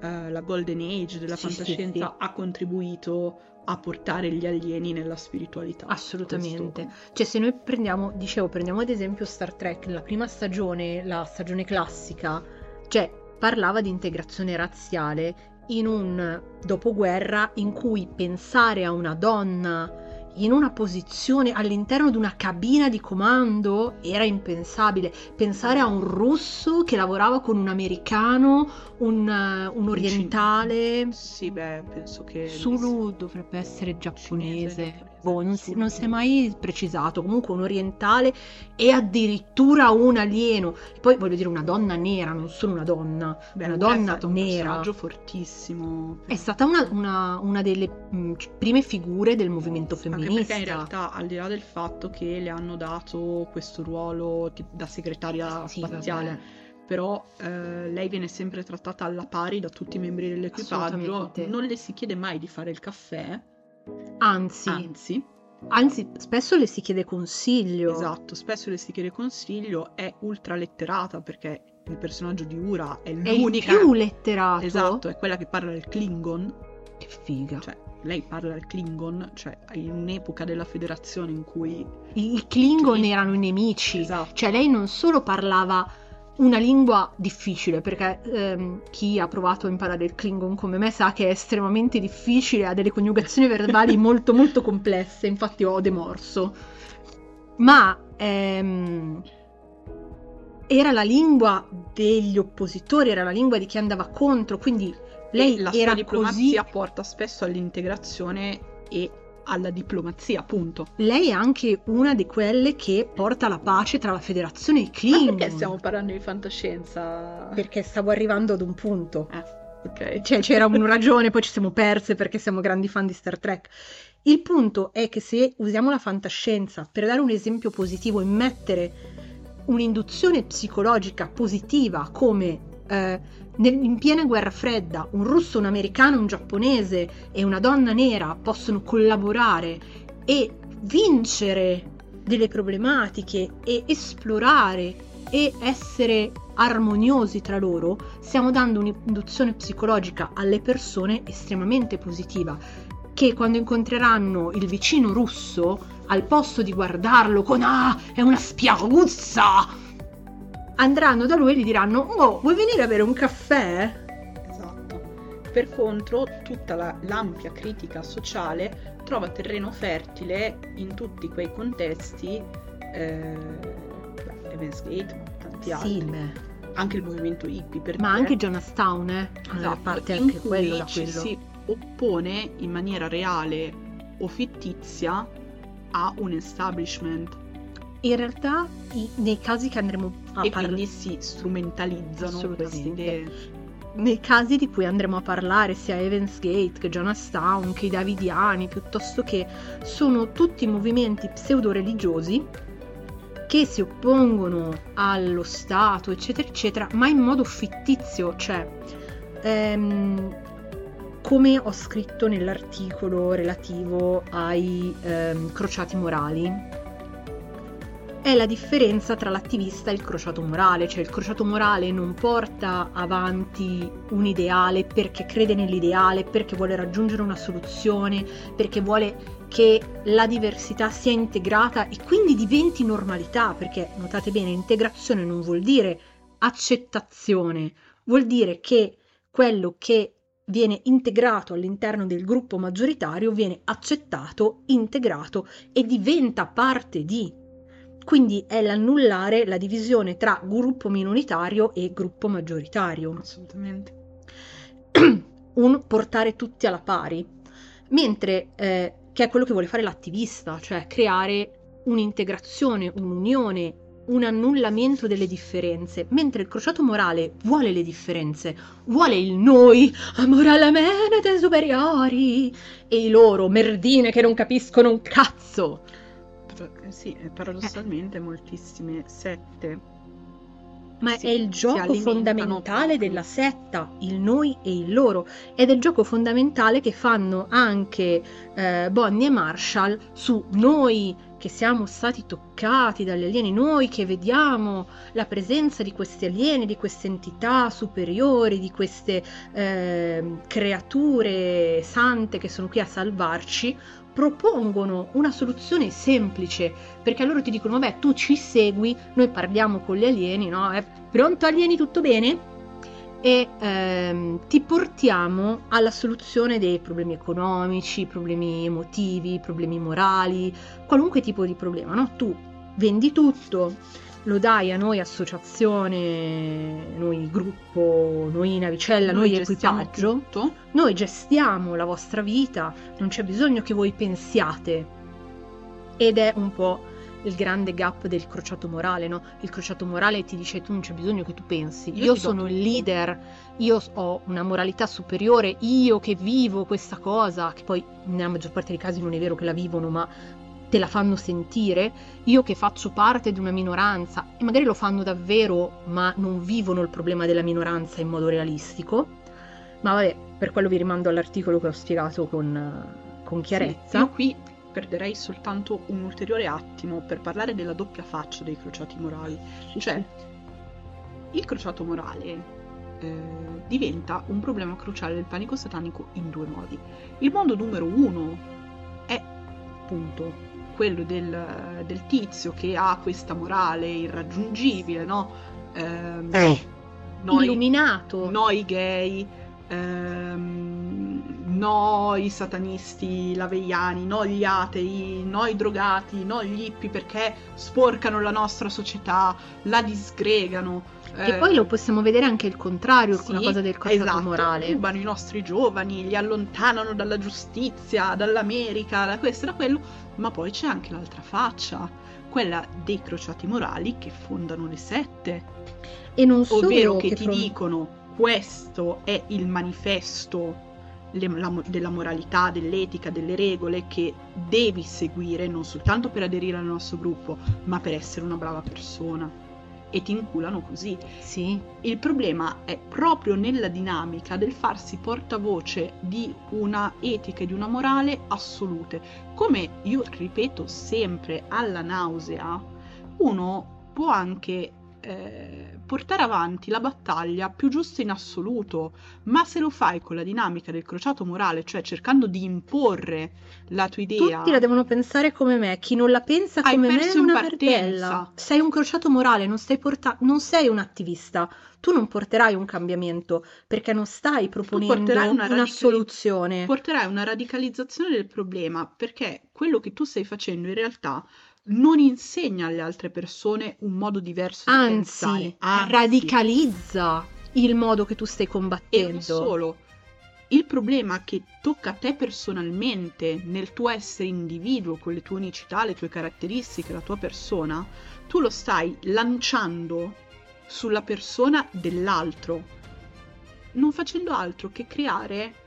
eh, la golden age della Sì, sì, fantascienza sì. ha contribuito a portare gli alieni nella spiritualità. Assolutamente. Questo- Cioè, se noi prendiamo, dicevo, prendiamo ad esempio Star Trek, la prima stagione, la stagione classica, cioè parlava di integrazione razziale in un dopoguerra in cui pensare a una donna in una posizione all'interno di una cabina di comando era impensabile. Pensare a un russo che lavorava con un americano, un, eh, un orientale. Sì, beh, penso che... Sulu dovrebbe essere giapponese. Boh, non si, non si è mai precisato. Comunque un orientale e addirittura un alieno. Poi voglio dire una donna nera, non solo una donna. Beh, una donna è un nera. personaggio fortissimo. È stata una, una- una delle mh, prime figure del movimento Anche femminista. perché in realtà, al di là del fatto che le hanno dato questo ruolo da segretaria Sì, spaziale, vabbè. però eh, lei viene sempre trattata alla pari da tutti i membri dell'equipaggio, non le si chiede mai di fare il caffè, Anzi, anzi, anzi, spesso le si chiede consiglio. esatto, spesso le si chiede consiglio, è ultra letterata perché il personaggio di Ura è È l'unica... più letterato. Esatto, è quella che parla il Klingon, Che figa. cioè lei parla il Klingon, cioè in un'epoca della federazione in cui... I, Klingon Kling- erano i nemici. Esatto. Cioè lei non solo parlava una lingua difficile, perché ehm, chi ha provato a imparare il Klingon come me sa che è estremamente difficile, ha delle coniugazioni verbali molto molto complesse, infatti ho demorso. Ma ehm, era la lingua degli oppositori, era la lingua di chi andava contro, quindi lei la era sua diplomazia così porta spesso all'integrazione e alla diplomazia, appunto. Lei è anche una di quelle che porta la pace tra la federazione e i Ma Klingon. perché stiamo parlando di fantascienza? Perché stavo arrivando ad un punto. Eh, ok. Cioè, c'era una ragione, poi ci siamo perse perché siamo grandi fan di Star Trek. Il punto è che se usiamo la fantascienza per dare un esempio positivo e mettere un'induzione psicologica positiva come eh, in piena guerra fredda un russo, un americano, un giapponese e una donna nera possono collaborare e vincere delle problematiche e esplorare e essere armoniosi tra loro, stiamo dando un'induzione psicologica alle persone estremamente positiva che quando incontreranno il vicino russo, al posto di guardarlo con ah, è una spiaguzza, andranno da lui e gli diranno "Oh, vuoi venire a bere un caffè?" Esatto. Per contro, tutta la- l'ampia critica sociale trova terreno fertile in tutti quei contesti, eh, Evans Gate, ma tanti Sì, altri. beh. Anche il movimento hippie, per Ma dire. anche Jonastown, eh, Esatto, parte anche quello da quello. si oppone in maniera reale o fittizia a un establishment In realtà, i- nei casi che andremo a e parlare quindi si strumentalizzano queste idee. nei casi di cui andremo a parlare, sia Evans Gate che Jonastown che i Davidiani, piuttosto che sono tutti movimenti pseudo-religiosi che si oppongono allo Stato, eccetera, eccetera, ma in modo fittizio, cioè ehm, come ho scritto nell'articolo relativo ai ehm, crociati morali. È la differenza tra l'attivista e il crociato morale, cioè il crociato morale non porta avanti un ideale perché crede nell'ideale, perché vuole raggiungere una soluzione, perché vuole che la diversità sia integrata e quindi diventi normalità, perché notate bene, integrazione non vuol dire accettazione, vuol dire che quello che viene integrato all'interno del gruppo maggioritario viene accettato, integrato e diventa parte di quindi è l'annullare la divisione tra gruppo minoritario e gruppo maggioritario. Assolutamente. Un portare tutti alla pari, mentre eh, che è quello che vuole fare l'attivista, cioè creare un'integrazione, un'unione, un annullamento delle differenze, mentre il crociato morale vuole le differenze, vuole il noi, menete superiori, e i loro merdine che non capiscono un cazzo. Eh, sì, paradossalmente eh. moltissime sette. Ma sì, è il gioco fondamentale della setta, il noi e il loro, ed è il gioco fondamentale che fanno anche eh, Bonnie e Marshall su noi che siamo stati toccati dagli alieni, noi che vediamo la presenza di questi alieni, di queste entità superiori, di queste eh, creature sante che sono qui a salvarci, propongono una soluzione semplice, perché loro ti dicono, vabbè, tu ci segui, noi parliamo con gli alieni, no? È pronto alieni, tutto bene? E ehm, ti portiamo alla soluzione dei problemi economici, problemi emotivi, problemi morali, qualunque tipo di problema, no? Tu vendi tutto, lo dai a noi associazione, noi gruppo, noi navicella, noi, noi equipaggio, tutto. noi gestiamo la vostra vita, non c'è bisogno che voi pensiate. Ed è un po' il grande gap del crociato morale, no? Il crociato morale ti dice tu non c'è bisogno che tu pensi, io, io sono il leader, io ho una moralità superiore, io che vivo questa cosa, che poi nella maggior parte dei casi non è vero che la vivono, ma te la fanno sentire, io che faccio parte di una minoranza e magari lo fanno davvero ma non vivono il problema della minoranza in modo realistico, ma vabbè, per quello vi rimando all'articolo che ho spiegato con, con chiarezza. Sì, io qui perderei soltanto un ulteriore attimo per parlare della doppia faccia dei crociati morali, cioè il crociato morale eh, diventa un problema cruciale del panico satanico in due modi. Il modo numero uno è appunto quello del, del, tizio che ha questa morale irraggiungibile, no? Ehm, eh. Noi, Illuminato. Noi gay, ehm, no i satanisti laveiani, no gli atei, no i drogati, no gli hippie perché sporcano la nostra società, la disgregano. Che eh, poi lo possiamo vedere anche il contrario, sì, una cosa del codice esatto, morale. Rubano i nostri giovani, li allontanano dalla giustizia, dall'America, da questo e da quello, ma poi c'è anche l'altra faccia, quella dei crociati morali che fondano le sette. E non solo ovvero che, che ti pro... dicono questo è il manifesto le, la, della moralità, dell'etica, delle regole che devi seguire non soltanto per aderire al nostro gruppo, ma per essere una brava persona e ti inculano così. Sì. Il problema è proprio nella dinamica del farsi portavoce di una etica e di una morale assolute. Come io ripeto sempre alla nausea, uno può anche eh, portare avanti la battaglia più giusta in assoluto, ma se lo fai con la dinamica del crociato morale, cioè cercando di imporre la tua idea... Tutti la devono pensare come me, chi non la pensa come me è una merdella. Sei un crociato morale, non, porta- non sei un attivista, tu non porterai un cambiamento perché non stai proponendo una, una radical- soluzione. Porterai una radicalizzazione del problema perché quello che tu stai facendo in realtà non insegna alle altre persone un modo diverso di anzi, pensare. Anzi, radicalizza il modo che tu stai combattendo. E non solo. Il problema che tocca a te personalmente, nel tuo essere individuo, con le tue unicità, le tue caratteristiche, la tua persona, tu lo stai lanciando sulla persona dell'altro, non facendo altro che creare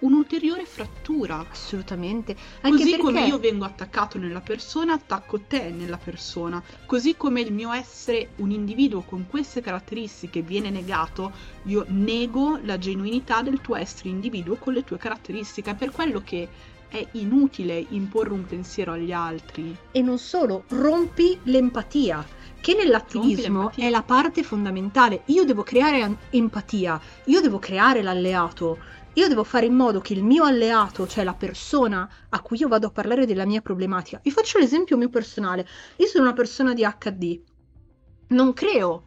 un'ulteriore frattura. Assolutamente. Anche Così perché... come io vengo attaccato nella persona, attacco te nella persona. Così come il mio essere un individuo con queste caratteristiche viene negato, io nego la genuinità del tuo essere individuo con le tue caratteristiche. È per quello che è inutile imporre un pensiero agli altri. E non solo, rompi l'empatia, che nell'attivismo è la parte fondamentale. Io devo creare empatia, io devo creare l'alleato, io devo fare in modo che il mio alleato, cioè la persona a cui io vado a parlare della mia problematica, vi faccio l'esempio mio personale. Io sono una persona di HD, non creo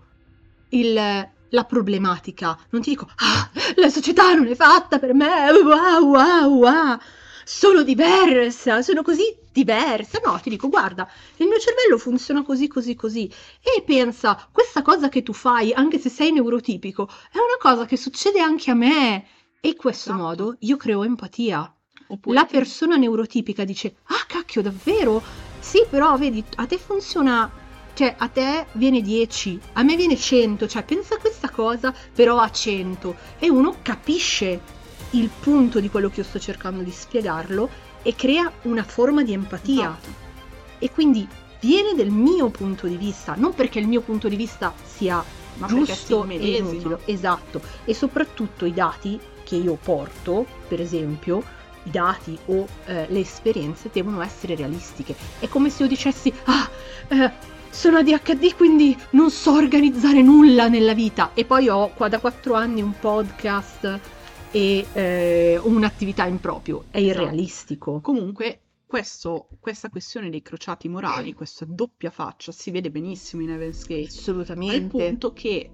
il- la problematica, non ti dico, ah, la società non è fatta per me, wow, wow, wow, sono diversa, sono così diversa. No, ti dico, guarda, il mio cervello funziona così, così, così. E pensa, questa cosa che tu fai, anche se sei neurotipico, è una cosa che succede anche a me. E in questo Esatto. modo io creo empatia. Oppure La persona neurotipica dice, ah cacchio, davvero? Sì, però vedi, a te funziona, cioè a te viene 10, a me viene 100, cioè pensa a questa cosa, però a 100. E uno capisce il punto di quello che io sto cercando di spiegarlo e crea una forma di empatia. Esatto. E quindi viene del mio punto di vista, non perché il mio punto di vista sia Ma giusto e inutile. Esatto. E soprattutto i dati che io porto, per esempio, i dati o eh, le esperienze devono essere realistiche. È come se io dicessi, ah, eh, sono ADHD quindi non so organizzare nulla nella vita. E poi ho qua da quattro anni un podcast e eh, un'attività in proprio. È Esatto. irrealistico. Comunque, questo- questa questione dei crociati morali, questa doppia faccia, si vede benissimo in Heaven's Gate. Al Assolutamente. punto che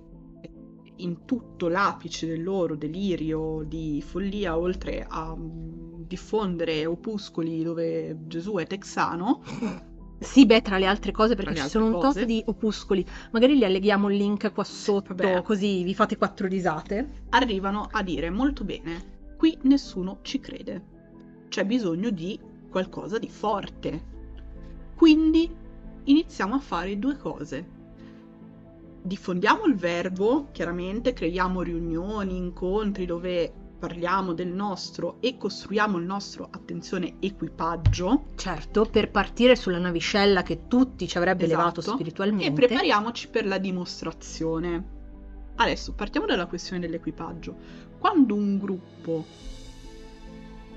in tutto l'apice del loro delirio di follia, oltre a mm, diffondere opuscoli dove Gesù è texano, Sì, beh, tra le altre cose, perché ci sono un cose. tot di opuscoli. Magari li alleghiamo il link qua sotto, Vabbè. così vi fate quattro risate. arrivano a dire molto bene, qui nessuno ci crede. C'è bisogno di qualcosa di forte. Quindi iniziamo a fare due cose. Diffondiamo il verbo, chiaramente creiamo riunioni, incontri dove parliamo del nostro e costruiamo il nostro, attenzione, equipaggio Certo, per partire sulla navicella che tutti ci avrebbe Esatto. elevato e spiritualmente. prepariamoci per la dimostrazione. Adesso partiamo dalla questione dell'equipaggio. Quando un gruppo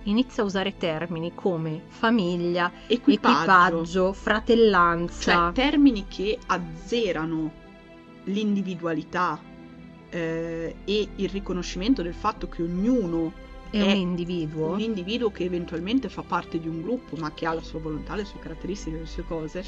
Inizia a usare termini come famiglia, equipaggio, equipaggio, fratellanza. cioè termini che azzerano l'individualità eh, e il riconoscimento del fatto che ognuno è è un individuo. un individuo che eventualmente fa parte di un gruppo ma che ha la sua volontà, le sue caratteristiche, le sue cose,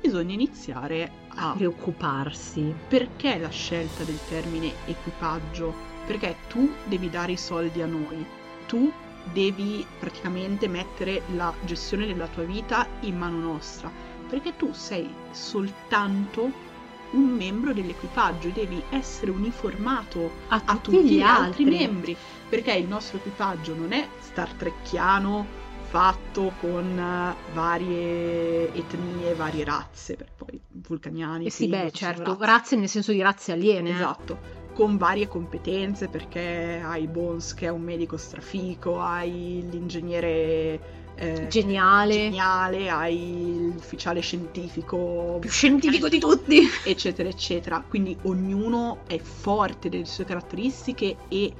bisogna iniziare a preoccuparsi. perché la scelta del termine equipaggio? Perché tu devi dare i soldi a noi, tu devi praticamente mettere la gestione della tua vita in mano nostra, perché tu sei soltanto un membro dell'equipaggio e devi essere uniformato A, a tutti, tutti gli altri altri membri, perché il nostro equipaggio non è Star Trekkiano fatto con eh, varie etnie, varie razze, per poi vulcaniani. Eh sì, beh, certo, razze. razze nel senso di razze aliene. eh. Esatto, con varie competenze perché hai Bones che è un medico strafico, hai l'ingegnere eh, Geniale, geniale, hai l'ufficiale scientifico più scientifico di tutti. eccetera eccetera. Quindi ognuno è forte delle sue caratteristiche e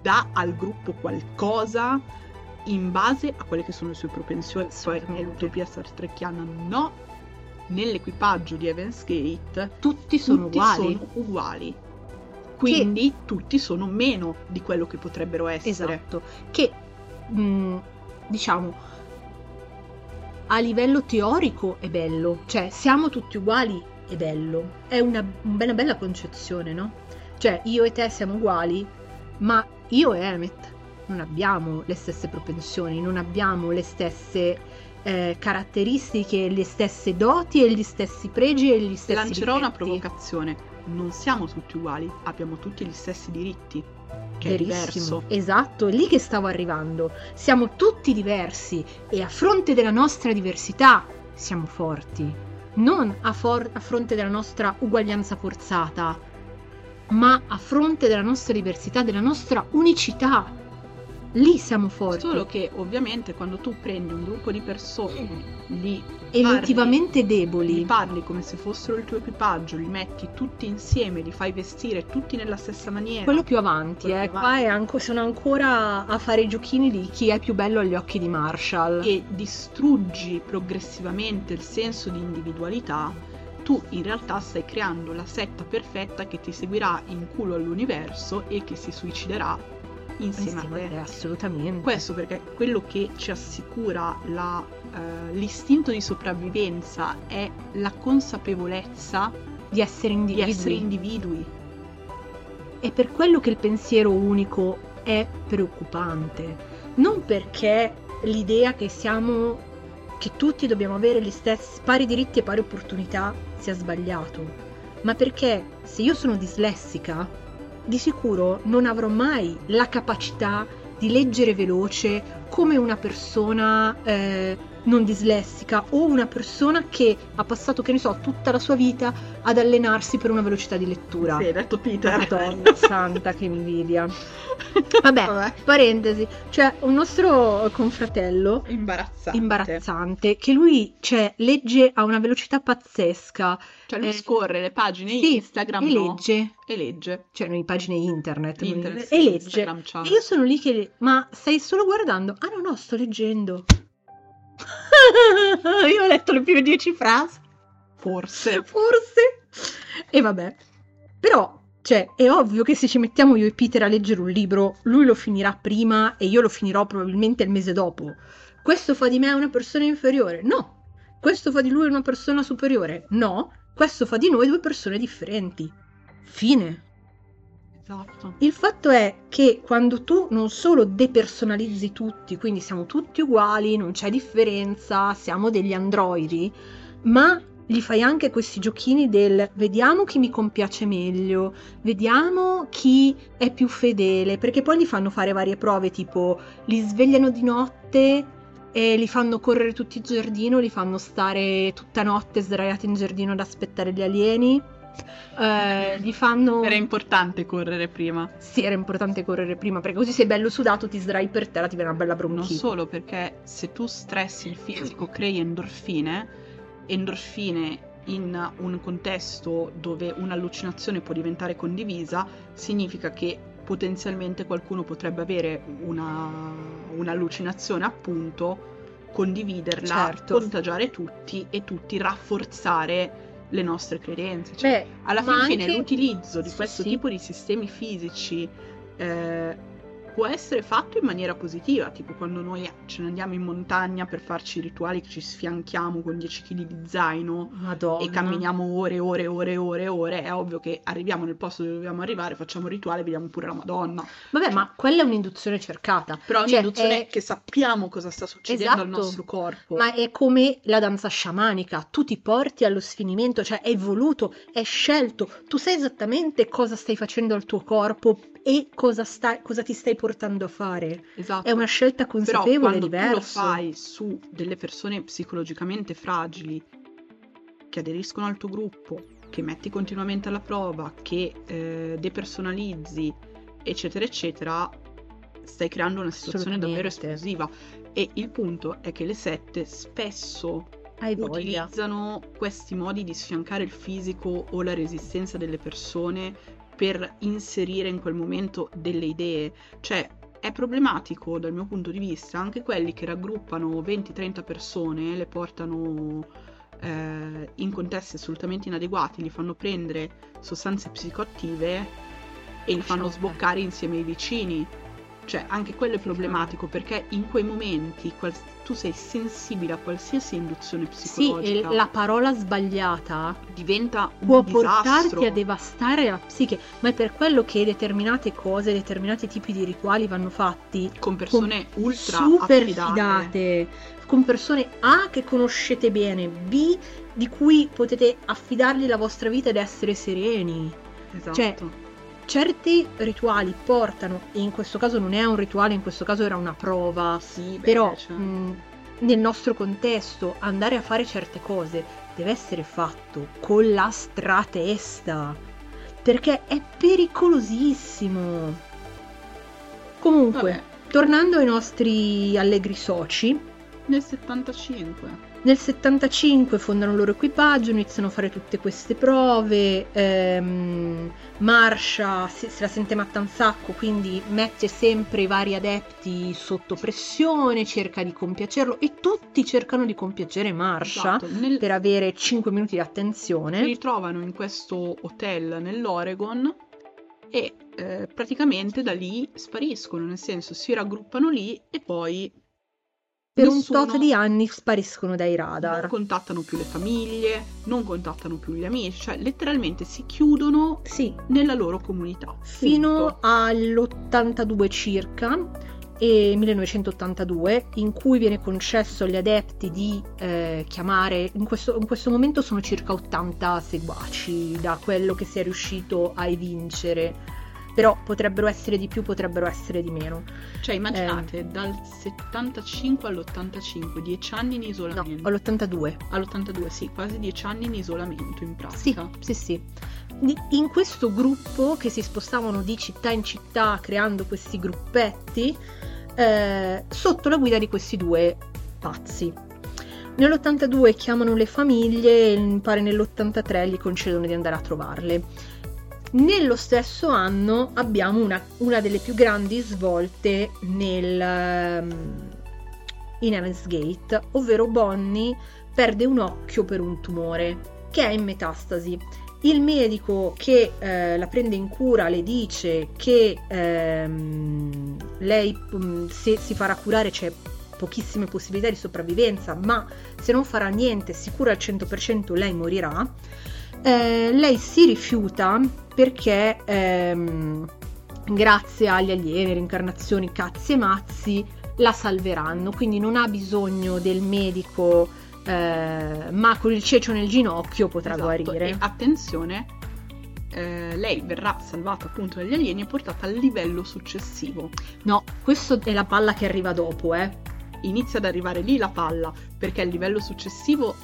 dà al gruppo qualcosa in base a quelle che sono le sue propensioni. Poi nell'utopia Star Trekkiana no. Nell'equipaggio di Evans Gate Tutti sono tutti uguali. sono uguali. Quindi tutti sono meno di quello che potrebbero essere. Esatto, che mh, diciamo a livello teorico è bello, cioè siamo tutti uguali è bello, è una, una bella concezione, no? Cioè io e te siamo uguali, ma io e Emmet non abbiamo le stesse propensioni, non abbiamo le stesse eh, caratteristiche, le stesse doti e gli stessi pregi e gli stessi Lancerò una difetti. provocazione. Non siamo tutti uguali, abbiamo tutti gli stessi diritti. Che è diverso. esatto, è lì che stavo arrivando. Siamo tutti diversi e a fronte della nostra diversità siamo forti. Non a, for- a fronte della nostra uguaglianza forzata, ma a fronte della nostra diversità, della nostra unicità. Lì siamo forti. Solo che ovviamente quando tu prendi un gruppo di persone, li emotivamente parli, deboli. li parli come se fossero il tuo equipaggio, li metti tutti insieme, li fai vestire tutti nella stessa maniera. Quello più avanti, Quello eh. più Qua è anco- sono ancora a fare i giochini di chi è più bello agli occhi di Marshall. e distruggi progressivamente il senso di individualità, tu in realtà stai creando la setta perfetta che ti seguirà in culo all'universo e che si suiciderà insieme, a te. assolutamente. Questo perché quello che ci assicura la, eh, l'istinto di sopravvivenza è la consapevolezza di essere di individui. essere individui. È per quello che il pensiero unico è preoccupante. Non perché l'idea che siamo che tutti dobbiamo avere gli stessi pari diritti e pari opportunità sia sbagliato, ma perché se io sono dislessica, di sicuro non avrò mai la capacità di leggere veloce come una persona eh, non dislessica o una persona che ha passato, che ne so, tutta la sua vita ad allenarsi per una velocità di lettura. Sì, hai detto Peter. Madonna santa che invidia. Vabbè, parentesi, c'è un nostro confratello Imbarazzante. imbarazzante che lui cioè, legge a una velocità pazzesca Cioè lui Eh, scorre le pagine sì, Instagram e no, legge, e legge. cioè le pagine internet, Internet, sì, e legge. Instagram. E io sono lì che... Ma stai solo guardando? Ah no, no, sto leggendo. io ho letto le prime dieci frasi. Forse. Forse. E vabbè. Però, cioè, è ovvio che se ci mettiamo io e Peter a leggere un libro, lui lo finirà prima e io lo finirò probabilmente il mese dopo. Questo fa di me una persona inferiore? No. Questo fa di lui una persona superiore? No. Questo fa di noi due persone differenti. Fine. Esatto. Il fatto è che quando tu non solo depersonalizzi tutti, quindi siamo tutti uguali, non c'è differenza, siamo degli androidi, ma gli fai anche questi giochini del vediamo chi mi compiace meglio, vediamo chi è più fedele, perché poi gli fanno fare varie prove, tipo li svegliano di notte e li fanno correre tutti in giardino, li fanno stare tutta notte sdraiati in giardino ad aspettare gli alieni. Eh, gli fanno Era importante correre prima. sì, era importante correre prima perché così sei bello sudato, ti sdrai per terra, ti viene una bella Non bronchite. solo perché se tu stressi il fisico crei endorfine, endorfine in un contesto dove un'allucinazione può diventare condivisa, significa che potenzialmente qualcuno potrebbe avere una, un'allucinazione appunto, condividerla, Certo. contagiare tutti e tutti rafforzare le nostre credenze. Cioè, Beh, alla fine anche- l'utilizzo di questo sì. tipo di sistemi fisici eh, può essere fatto in maniera positiva, tipo quando noi ce ne andiamo in montagna per farci i rituali che ci sfianchiamo con 10 kg di zaino Madonna. e camminiamo ore e ore e ore e ore ore, è ovvio che arriviamo nel posto dove dobbiamo arrivare, facciamo il rituale e vediamo pure la Madonna. Vabbè, ma quella è un'induzione cercata. Però è Cioè, un'induzione è- che sappiamo cosa sta succedendo al Esatto. nostro corpo. Ma è come la danza sciamanica, tu ti porti allo sfinimento, cioè è voluto, è scelto, tu sai esattamente cosa stai facendo al tuo corpo e cosa, stai- cosa ti stai portando a fare. Esatto. È una scelta Però consapevole, quando diversa. tu lo fai su delle persone psicologicamente fragili che aderiscono al tuo gruppo, che metti continuamente alla prova, che eh, depersonalizzi, eccetera, eccetera, stai creando una situazione davvero esplosiva. E il punto è che le sette spesso utilizzano questi modi di sfiancare il fisico o la resistenza delle persone per inserire in quel momento delle idee. Cioè, è problematico dal mio punto di vista anche quelli che raggruppano 20-30 persone, le portano eh, in contesti assolutamente inadeguati, li fanno prendere sostanze psicoattive e li fanno sboccare insieme ai vicini. Cioè, anche quello è problematico perché in quei momenti qual- tu sei sensibile a qualsiasi induzione Sì, psicologica. e la parola sbagliata diventa un può disastro. portarti a devastare la psiche, ma è per quello che determinate cose, determinati tipi di rituali vanno fatti con persone ultra super affidate. fidate, con persone A che conoscete bene, B di cui potete affidargli la vostra vita ed essere sereni. Esatto. Cioè, Certi rituali portano, e in questo caso non è un rituale, in questo caso era una prova, sì, beh, però cioè, mh, nel nostro contesto andare a fare certe cose deve essere fatto con la stratesta perché è pericolosissimo. Comunque, vabbè, Tornando ai nostri allegri soci, Nel 75. Nel 75 fondano il loro equipaggio, iniziano a fare tutte queste prove, ehm, Marsha si- se la sente matta un sacco, quindi mette sempre i vari adepti sotto pressione, cerca di compiacerlo e tutti cercano di compiacere Marsha Esatto, nel- per avere 5 minuti di si attenzione. ritrovano in questo hotel nell'Oregon e eh, praticamente da lì spariscono, nel senso si raggruppano lì e poi Per nessuno- un tot di anni spariscono dai non radar. contattano più le famiglie, non contattano più gli amici, cioè letteralmente si chiudono Sì, nella loro comunità. fino punto. all'82 circa e 1982 in cui viene concesso agli adepti di eh, chiamare in questo, in questo momento sono circa 80 seguaci da quello che si è riuscito a evincere però potrebbero essere di più potrebbero essere di meno Cioè immaginate Ehm. dal 75 all'85, 10 anni in no isolamento. all'82 All'82 sì, quasi 10 anni in isolamento in Sì, pratica. sì, sì. Di- In questo gruppo che si spostavano di città in città creando questi gruppetti eh, sotto la guida di questi due pazzi. Nell'82 chiamano le famiglie e pare nell'83 gli concedono di andare a trovarle. Nello stesso anno abbiamo una, una delle più grandi svolte nel, ehm, in Heaven's Gate, ovvero Bonnie perde un occhio per un tumore che è in metastasi. Il medico che eh, la prende in cura le dice che ehm, lei mm, se si farà curare c'è pochissime possibilità di sopravvivenza, ma se non farà niente, sicura al 100% lei morirà. Eh, lei si rifiuta perché ehm, grazie agli alieni, reincarnazioni, cazzi e mazzi, la salveranno, quindi non ha bisogno del medico, eh, ma con il cecio nel ginocchio potrà Esatto, guarire. E attenzione, eh, lei verrà salvata appunto dagli alieni e portata al livello successivo. No, questa è la palla che arriva dopo, eh. Inizia ad arrivare lì la palla, perché al livello successivo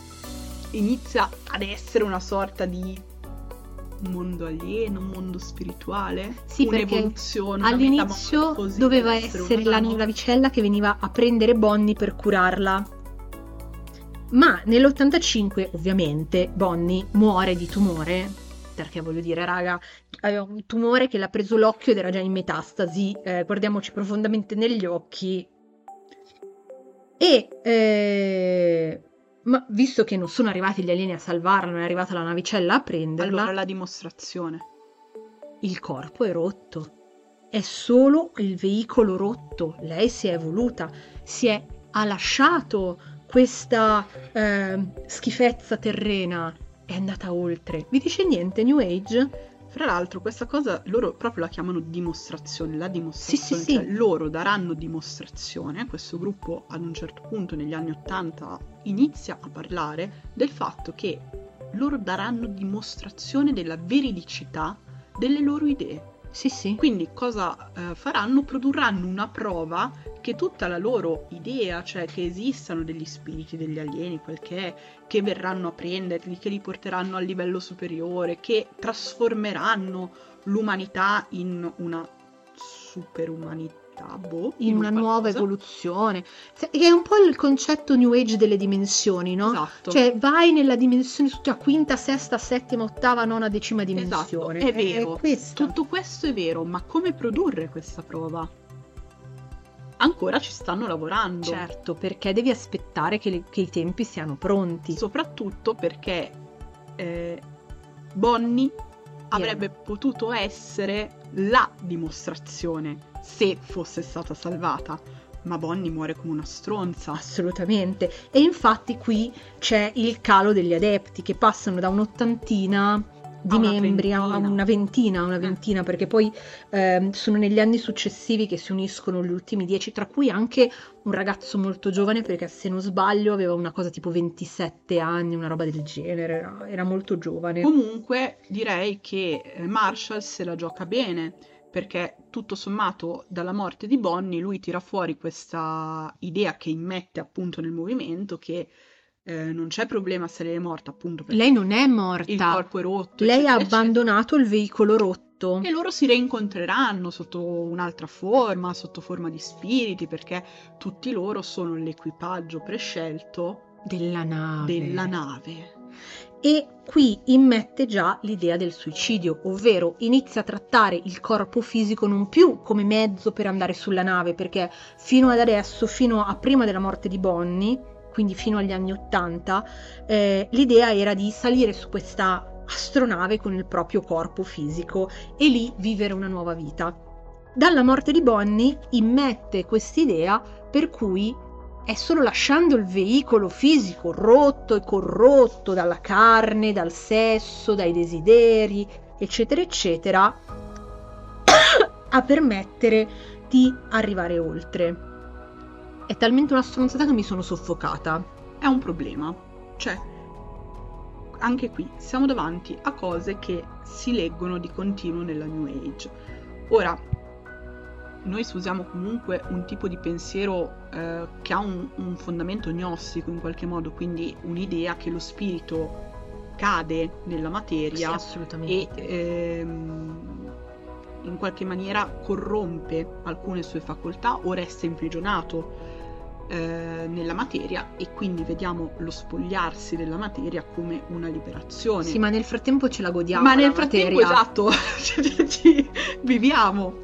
inizia ad essere una sorta di mondo alieno, un mondo spirituale, Sì, un'evoluzione. All'inizio doveva essere la navicella che veniva a prendere Bonnie per curarla. Ma nell'85, ovviamente, Bonnie muore di tumore. Perché voglio dire, raga, aveva un tumore che l'ha preso l'occhio ed era già in metastasi. eh, guardiamoci profondamente negli occhi. E eh, ma visto che non sono arrivati gli alieni a salvarla, non è arrivata la navicella a prenderla, Allora la dimostrazione. il corpo è rotto. È solo il veicolo rotto. Lei si è evoluta, si è ha lasciato questa ehm, schifezza terrena. È andata oltre. Vi dice niente, New Age? Fra l'altro, questa cosa loro proprio la chiamano dimostrazione. La dimostrazione, Sì, sì, cioè sì. loro daranno dimostrazione. Questo gruppo, ad un certo punto, negli anni Ottanta, inizia a parlare del fatto che loro daranno dimostrazione della veridicità delle loro idee. Sì, sì. Quindi cosa eh, faranno? Produrranno una prova che tutta la loro idea, cioè che esistano degli spiriti, degli alieni, quel che è, che verranno a prenderli, che li porteranno al livello superiore, che trasformeranno l'umanità in una superumanità, boh, In una qualcosa. nuova evoluzione. Che è un po' il concetto New Age delle dimensioni, no? Esatto. Cioè, vai nella dimensione tutta quinta, sesta, settima, ottava, nona, decima Esatto, dimensione. è vero. questa. Tutto questo è vero, ma come produrre questa prova? Ancora ci stanno lavorando. Certo, perché devi aspettare che, le- che i tempi siano pronti. soprattutto perché eh, Bonnie avrebbe potuto essere la dimostrazione se fosse stata salvata, ma Bonnie muore come una stronza. Assolutamente. E infatti qui c'è il calo degli adepti che passano da un'ottantina di A una membri a ventina. una ventina, a una ventina, perché poi ehm, sono negli anni successivi che si uniscono gli ultimi dieci, tra cui anche un ragazzo molto giovane, perché se non sbaglio aveva una cosa tipo 27 anni, una roba del genere, era, era molto giovane. Comunque direi che eh, Marshall se la gioca bene perché tutto sommato dalla morte di Bonnie lui tira fuori questa idea che immette appunto nel movimento che eh, non c'è problema se lei è morta, appunto. perché Lei non è morta. il corpo è rotto. Lei ha eccetera, eccetera. abbandonato il veicolo rotto. E loro si reincontreranno sotto un'altra forma, sotto forma di spiriti, perché tutti loro sono l'equipaggio prescelto Della nave. della nave. E qui immette già l'idea del suicidio, ovvero inizia a trattare il corpo fisico non più come mezzo per andare sulla nave, perché fino ad adesso, fino a prima della morte di Bonnie, quindi fino agli anni Ottanta, eh, l'idea era di salire su questa astronave con il proprio corpo fisico e lì vivere una nuova vita. Dalla morte di Bonnie immette quest'idea per cui è solo lasciando il veicolo fisico rotto e corrotto dalla carne, dal sesso, dai desideri, eccetera, eccetera, a permettere di arrivare oltre. È talmente una stronzata che mi sono soffocata. È un problema. Cioè, anche qui siamo davanti a cose che si leggono di continuo nella New Age. Ora, noi usiamo comunque un tipo di pensiero eh, che ha un, un fondamento gnostico in qualche modo, quindi un'idea che lo spirito cade nella materia e assolutamente. ehm, in qualche maniera corrompe alcune sue facoltà o resta imprigionato eh, nella materia e quindi vediamo lo spogliarsi della materia come una liberazione. Sì, ma nel frattempo ce la godiamo. Ma nel frattempo, materia. esatto, ci- viviamo,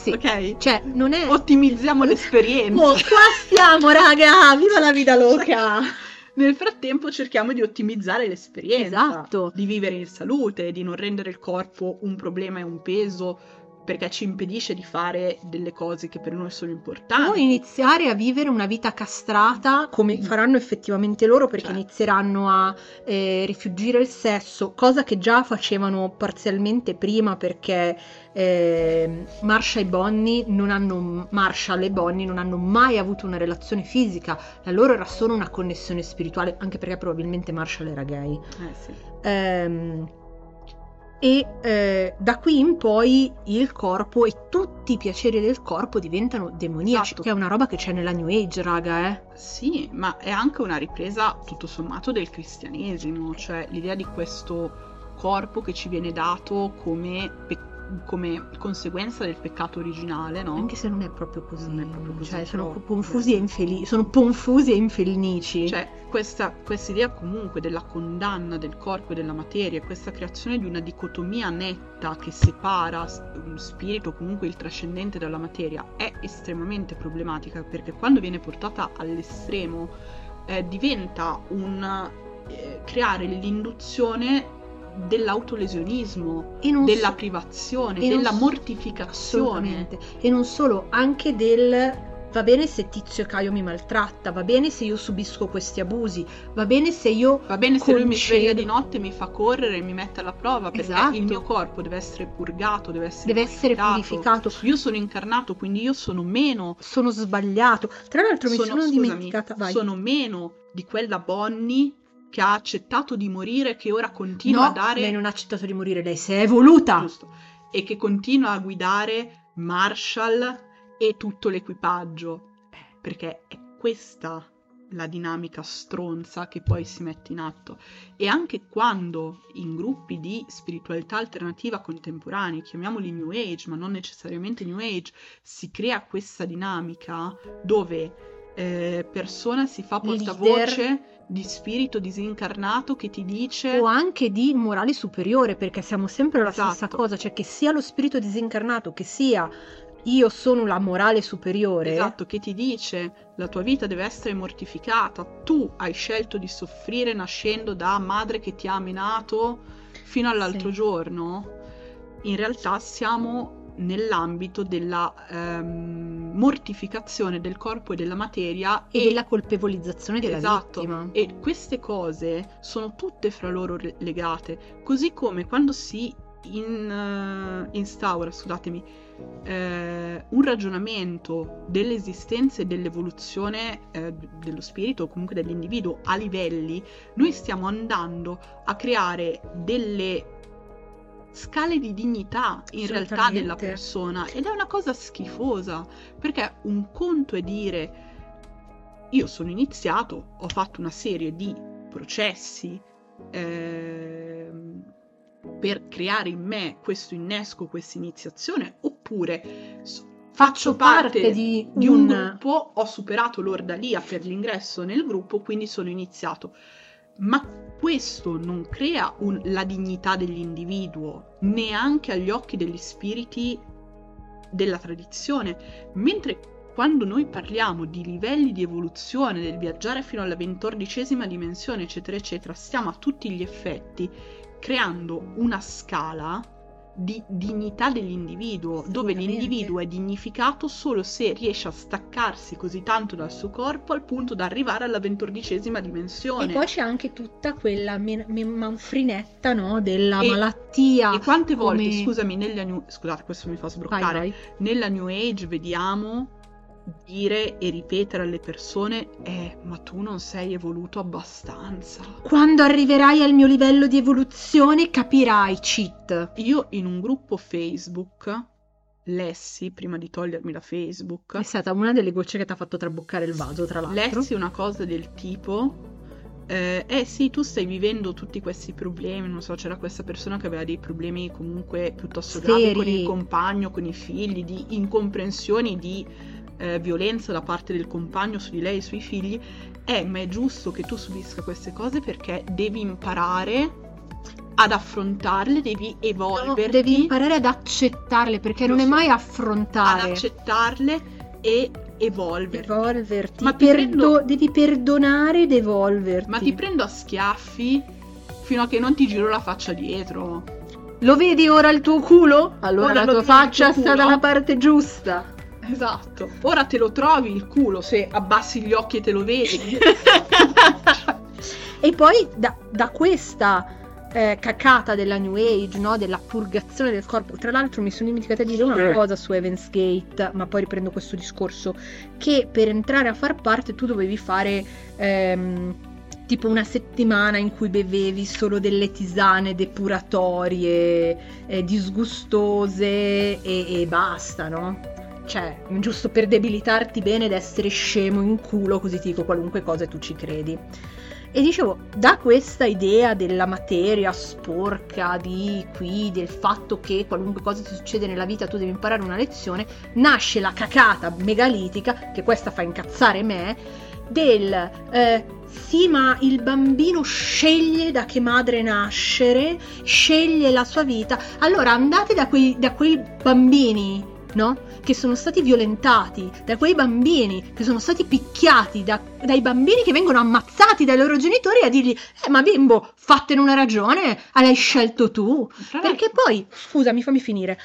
Sì. ok? Cioè, non è... Ottimizziamo l'esperienza. Oh, qua stiamo, raga! Viva la vita loca! Nel frattempo cerchiamo di ottimizzare l'esperienza, Esatto. di vivere in salute, di non rendere il corpo un problema e un peso perché ci impedisce di fare delle cose che per noi sono importanti. iniziare a vivere una vita castrata come faranno effettivamente loro perché Certo. inizieranno a eh, rifuggire il sesso, cosa che già facevano parzialmente prima perché eh, Marsha e Bonnie non hanno Marshall e Bonnie non hanno mai avuto una relazione fisica, la loro era solo una connessione spirituale, anche perché probabilmente Marshall era gay. Eh sì. Ehm, e eh, da qui in poi il corpo e tutti i piaceri del corpo diventano demoniaci, Esatto. che è una roba che c'è nella New Age, raga, eh. Sì, ma è anche una ripresa tutto sommato del cristianesimo, cioè l'idea di questo corpo che ci viene dato come, pe- come conseguenza del peccato originale, no? Anche se non è proprio così. Non è proprio così, Cioè, sono confusi e infelici. Sono confusi e infelici. Cioè, questa idea comunque della condanna del corpo e della materia, questa creazione di una dicotomia netta che separa un spirito, comunque il trascendente dalla materia, è estremamente problematica perché quando viene portata all'estremo eh, diventa un eh, creare l'induzione dell'autolesionismo, della so- privazione, della so- mortificazione. E non solo, anche del va bene se Tizio e Caio mi maltratta, va bene se io subisco questi abusi, va bene se io Va bene se lui mi Concedo. sveglia di notte, mi fa correre e mi mette alla prova perché Esatto. il mio corpo deve essere purgato, deve essere, deve essere purificato. Io sono incarnato, quindi io sono meno. Sono sbagliato. Tra l'altro mi sono scusami, dimenticata. Vai. sono meno di quella Bonnie che ha accettato di morire, che ora continua no, a dare. lei non ha accettato di morire, lei si è evoluta. Giusto. E che continua a guidare Marshall e tutto l'equipaggio. Perché è questa la dinamica stronza che poi si mette in atto. E anche quando in gruppi di spiritualità alternativa contemporanei, chiamiamoli New Age, ma non necessariamente New Age, si crea questa dinamica dove eh, persona si fa portavoce di spirito disincarnato che ti dice O anche di morale superiore, perché siamo sempre la stessa Esatto. cosa, cioè che sia lo spirito disincarnato, che sia io sono la morale superiore. Esatto, che ti dice la tua vita deve essere mortificata, tu hai scelto di soffrire nascendo da madre che ti ha menato fino all'altro Sì. giorno, in realtà siamo nell'ambito della ehm, mortificazione del corpo e della materia E della colpevolizzazione della Esatto. vittima. E queste cose sono tutte fra loro re- legate, così come quando si in- eh, instaura, scusatemi, eh, un ragionamento dell'esistenza e dell'evoluzione eh, dello spirito o comunque dell'individuo a livelli, noi stiamo andando a creare delle scale di dignità in realtà della persona ed è una cosa schifosa perché un conto è dire io sono iniziato, ho fatto una serie di processi ehm, per creare in me questo innesco, questa iniziazione, oppure faccio parte, parte di di un un- gruppo, ho superato l'ordalia per l'ingresso nel gruppo, quindi sono iniziato. Ma questo non crea un- la dignità dell'individuo, neanche agli occhi degli spiriti della tradizione, mentre quando noi parliamo di livelli di evoluzione, del viaggiare fino alla ventordicesima dimensione, eccetera, eccetera, stiamo a tutti gli effetti creando una scala di dignità dell'individuo, dove l'individuo è dignificato solo se riesce a staccarsi così tanto dal suo corpo al punto da arrivare alla ventordicesima E dimensione. poi c'è anche tutta quella men- men- manfrinetta, no? Della E- malattia. E quante volte, come- scusami, nella new... scusate, questo mi fa Vai, sbroccare. vai. Nella New Age vediamo dire e ripetere alle persone eh, ma tu non sei evoluto abbastanza. Quando arriverai al mio livello di evoluzione capirai, cheat. Io in un gruppo Facebook lessi, prima di togliermi da Facebook, È stata una delle gocce che ti ha fatto traboccare il vaso, tra l'altro. lessi una cosa del tipo eh, eh sì, tu stai vivendo tutti questi problemi, non so, c'era questa persona che aveva dei problemi comunque piuttosto gravi con Seri. il compagno, con i figli, di incomprensioni, di eh, violenza da parte del compagno su di lei e sui figli. Eh, ma è giusto che tu subisca queste cose perché devi imparare ad affrontarle, devi No, evolverti, devi imparare ad accettarle perché Lo non è so. mai ad affrontare. accettarle e evolverti. Evolverti. Ma Perdo- prendo- Devi perdonare ed evolverti. Ma ti prendo a schiaffi fino a che non ti giro la faccia dietro. Lo vedi ora il tuo culo? Allora Ora la tua faccia sta dalla parte giusta. Esatto. Ora te lo trovi il culo se abbassi gli occhi e te lo vedi. e poi da, da questa eh, cacata della New Age, no? della purgazione del corpo, tra l'altro mi sono dimenticata di dire una cosa su Evans Gate, ma poi riprendo questo discorso, che per entrare a far parte tu dovevi fare... ehm, Tipo una settimana in cui bevevi solo delle tisane depuratorie, eh, disgustose e, e basta, no? Cioè, giusto per debilitarti bene ed essere scemo in culo, così ti dico qualunque cosa tu ci credi. E dicevo, da questa idea della materia sporca, di qui, del fatto che qualunque cosa ti succede nella vita tu devi imparare una lezione, nasce la cacata megalitica, che questa fa incazzare me, del eh, sì, ma il bambino sceglie da che madre nascere, sceglie la sua vita. Allora andate da quei, da quei bambini, no? Che sono stati violentati, da quei bambini che sono stati picchiati, da- dai bambini che vengono ammazzati dai loro genitori a dirgli: Eh, ma bimbo, fattene una ragione, l'hai scelto tu. Perché poi, scusami, fammi finire.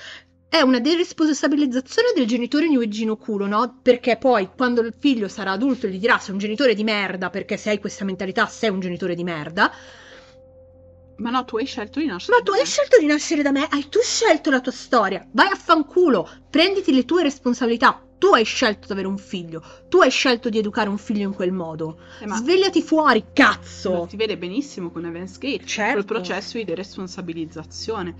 È una deresponsabilizzazione del genitore newegino culo, no? Perché poi quando il figlio sarà adulto e gli dirà sei un genitore di merda perché se hai questa mentalità sei un genitore di merda. Ma no, tu hai scelto di nascere. Ma tu hai scelto di nascere da me, hai tu scelto la tua storia. Vai a fanculo, prenditi le tue responsabilità. Tu hai scelto di avere un figlio, tu hai scelto di educare un figlio in quel modo. Eh, ma Svegliati fuori, cazzo! si vede benissimo con Evans Gate, Certo. quel processo di deresponsabilizzazione.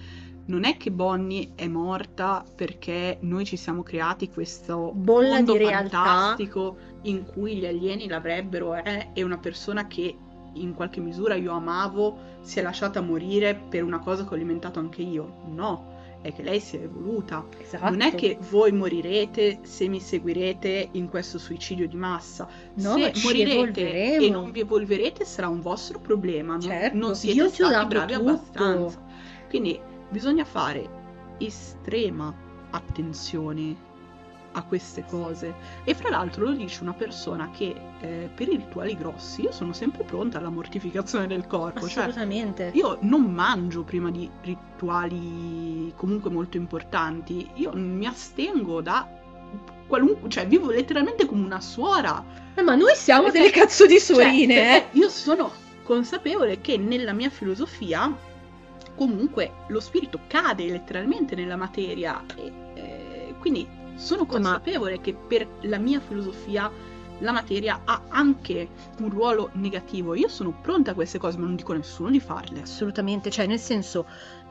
Non è che Bonnie è morta perché noi ci siamo creati questo Bolla mondo fantastico in cui gli alieni l'avrebbero eh, e una persona che in qualche misura io amavo si è lasciata morire per una cosa che ho alimentato anche io. No, è che lei si è evoluta. Esatto. Non è che voi morirete se mi seguirete in questo suicidio di massa. No, se morirete e non vi evolverete sarà un vostro problema. Non, Certo, non siete io stati bravi tutto. abbastanza. Quindi bisogna fare estrema attenzione a queste cose. E fra l'altro lo dice una persona che eh, per i rituali grossi io sono sempre pronta alla mortificazione del corpo. Cioè, Assolutamente. io non mangio prima di rituali comunque molto importanti, io mi astengo da qualunque, cioè vivo letteralmente come una suora. Eh, ma noi siamo Perché- delle cazzo di Cioè, suorine, eh. perché io sono consapevole che nella mia filosofia comunque lo spirito cade letteralmente nella materia e eh, quindi sono Eh, ma- consapevole che per la mia filosofia la materia ha anche un ruolo negativo. Io sono pronta a queste cose, ma non dico a nessuno di farle. Assolutamente, cioè nel senso,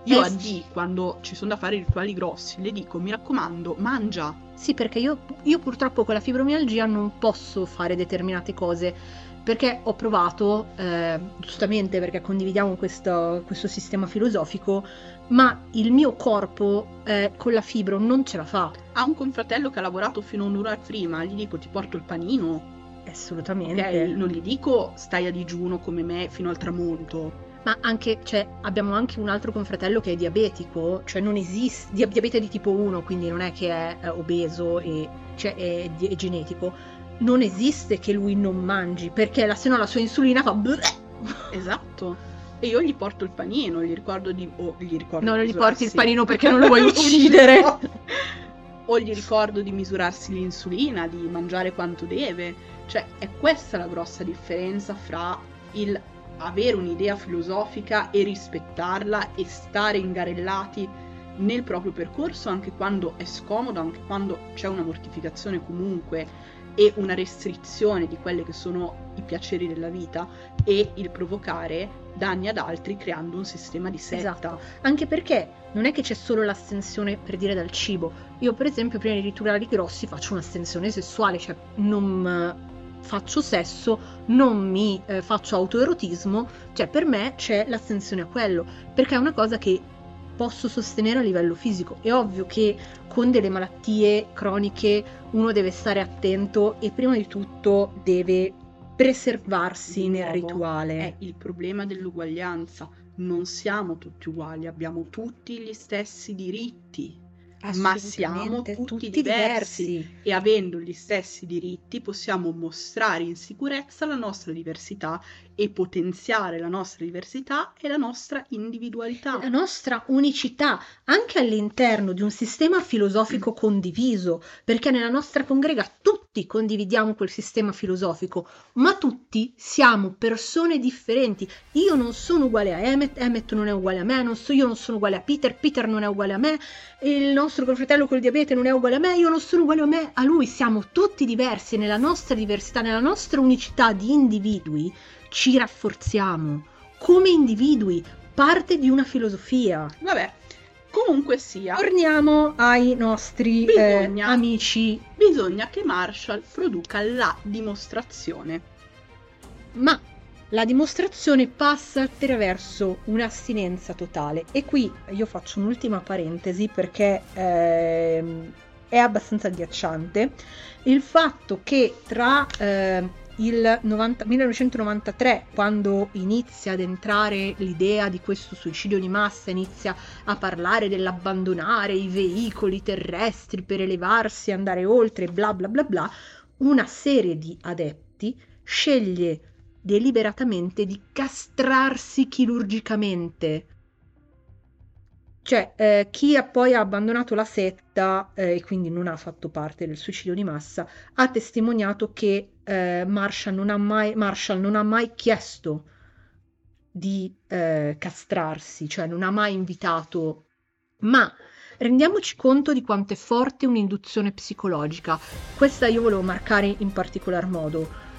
Io Eh a. D, quando ci sono da fare rituali grossi, le dico, mi raccomando, mangia. sì perché io, io purtroppo con la fibromialgia non posso fare determinate cose perché ho provato, eh, giustamente perché condividiamo questo, questo, sistema filosofico, ma il mio corpo eh, con la fibro non ce la fa. Ha un confratello che ha lavorato fino a un'ora prima, gli dico ti porto il panino. Assolutamente. Okay? Non gli dico stai a digiuno come me fino al tramonto. Ma anche, cioè, abbiamo anche un altro confratello che è diabetico, cioè non esiste, diabete di tipo 1, quindi non è che è, è obeso e cioè, è, è genetico non esiste che lui non mangi, perché la, se no la sua insulina fa... Esatto. E io gli porto il panino, gli ricordo di... Oh, gli ricordo no, non gli porti il panino perché non lo vuoi uccidere. o gli ricordo di misurarsi l'insulina, di mangiare quanto deve. Cioè, è questa la grossa differenza fra il avere un'idea filosofica e rispettarla e stare ingarellati nel proprio percorso anche quando è scomodo, anche quando c'è una mortificazione comunque e una restrizione di quelli che sono i piaceri della vita e il provocare danni ad altri creando un sistema di setta. Esatto. Anche perché non è che c'è solo l'astensione per dire dal cibo. Io per esempio prima di riturare i grossi faccio un'astensione sessuale, cioè non eh, faccio sesso, non mi eh, faccio autoerotismo, cioè per me c'è l'astensione a quello, perché è una cosa che posso sostenere a livello fisico. È ovvio che con delle malattie croniche uno deve stare attento e prima di tutto deve preservarsi nel rituale. È il problema dell'uguaglianza. Non siamo tutti uguali, abbiamo tutti gli stessi diritti ma siamo tutti, tutti diversi. diversi. e avendo gli stessi diritti possiamo mostrare in sicurezza la nostra diversità e potenziare la nostra diversità e la nostra individualità. La nostra unicità anche all'interno di un sistema filosofico condiviso, perché nella nostra congrega tutti condividiamo quel sistema filosofico, ma tutti siamo persone differenti. Io non sono uguale a Emmet, Emmet non è uguale a me, non so, io non sono uguale a Peter, Peter non è uguale a me, il nostro confratello col diabete non è uguale a me, io non sono uguale a me, a lui, siamo tutti diversi nella nostra diversità, nella nostra unicità di individui ci rafforziamo come individui, parte di una filosofia. Vabbè, comunque sia. Torniamo ai nostri eh, bisogna, eh, amici. Bisogna che Marshall produca la dimostrazione. Ma la dimostrazione passa attraverso un'astinenza totale. E qui io faccio un'ultima parentesi perché eh, è abbastanza agghiacciante. Il fatto che tra eh, il 90, 1993, quando inizia ad entrare l'idea di questo suicidio di massa, inizia a parlare dell'abbandonare i veicoli terrestri per elevarsi, andare oltre, bla bla bla bla, una serie di adepti sceglie deliberatamente di castrarsi chirurgicamente. Cioè, eh, chi ha poi abbandonato la setta eh, e quindi non ha fatto parte del suicidio di massa, ha testimoniato che eh, Marshall, non ha mai, Marshall non ha mai chiesto di eh, castrarsi, cioè non ha mai invitato, ma rendiamoci conto di quanto è forte un'induzione psicologica. Questa io volevo marcare in particolar modo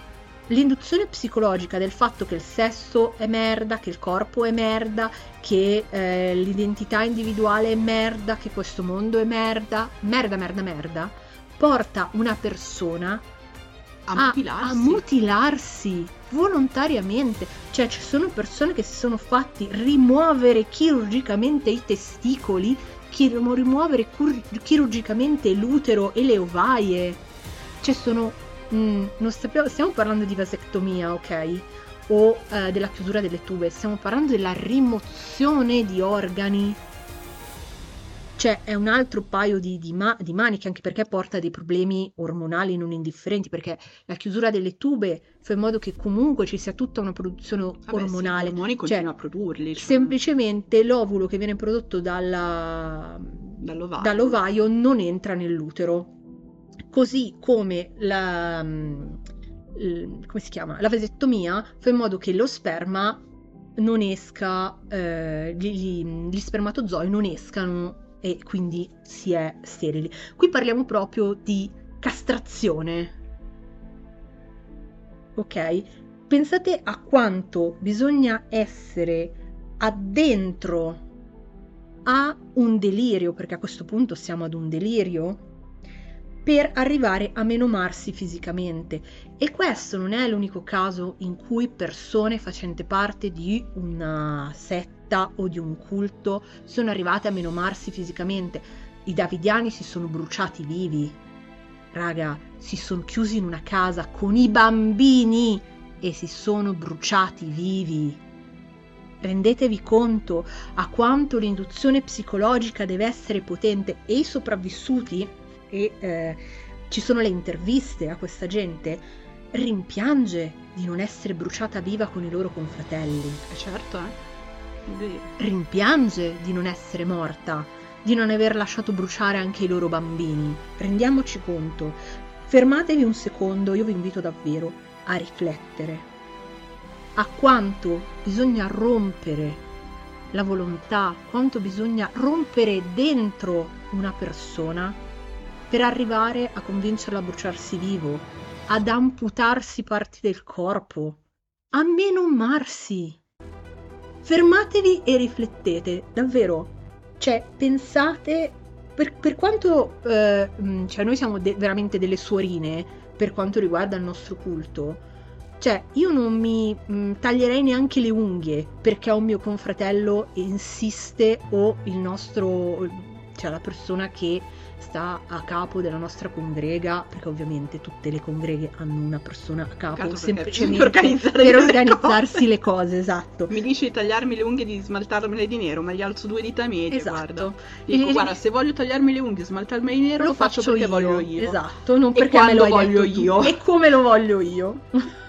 l'induzione psicologica del fatto che il sesso è merda, che il corpo è merda, che eh, l'identità individuale è merda, che questo mondo è merda, merda, merda, merda, porta una persona a mutilarsi. a mutilarsi. volontariamente. Cioè ci sono persone che si sono fatti rimuovere chirurgicamente i testicoli, chir- rimuovere cur- chirurgicamente l'utero e le ovaie. Cioè sono Mm, non stiamo, stiamo parlando di vasectomia, ok? O eh, della chiusura delle tube, stiamo parlando della rimozione di organi. Cioè, è un altro paio di, di, ma- di maniche, anche perché porta dei problemi ormonali non indifferenti, perché la chiusura delle tube fa in modo che comunque ci sia tutta una produzione Vabbè, ormonale. Sì, ormoni cioè, a produrli. Cioè. Semplicemente l'ovulo che viene prodotto dalla... dall'ovaio. dall'ovaio non entra nell'utero così come la, mm, come si chiama? la vasettomia fa in modo che lo sperma non esca, eh, gli, gli spermatozoi non escano e quindi si è sterili. Qui parliamo proprio di castrazione. Ok? Pensate a quanto bisogna essere addentro a un delirio, perché a questo punto siamo ad un delirio, per arrivare a menomarsi fisicamente. E questo non è l'unico caso in cui persone facenti parte di una setta o di un culto sono arrivate a menomarsi fisicamente. I davidiani si sono bruciati vivi. Raga, si sono chiusi in una casa con i bambini e si sono bruciati vivi. Rendetevi conto a quanto l'induzione psicologica deve essere potente e i sopravvissuti e eh, ci sono le interviste a questa gente, rimpiange di non essere bruciata viva con i loro confratelli. Eh certo, eh. Rimpiange di non essere morta, di non aver lasciato bruciare anche i loro bambini. Rendiamoci conto. Fermatevi un secondo, io vi invito davvero a riflettere a quanto bisogna rompere la volontà, quanto bisogna rompere dentro una persona per arrivare a convincerlo a bruciarsi vivo, ad amputarsi parti del corpo, a menomarsi. Fermatevi e riflettete, davvero. Cioè, pensate, per, per quanto eh, mm, cioè noi siamo de- veramente delle suorine per quanto riguarda il nostro culto, cioè io non mi mh, mm, taglierei neanche le unghie perché un mio confratello insiste o il nostro, cioè la persona che sta a capo della nostra congrega, perché ovviamente tutte le congreghe hanno una persona a capo semplicemente per, per organizzarsi le cose. esatto. Mi dici di tagliarmi le unghie e di smaltarmele di nero, ma gli alzo due dita medie, esatto. guarda. Dico, e... guarda, se voglio tagliarmi le unghie e smaltarmele di nero, lo, lo faccio, faccio perché io. voglio io. Esatto, non perché me lo voglio io. E come lo voglio io.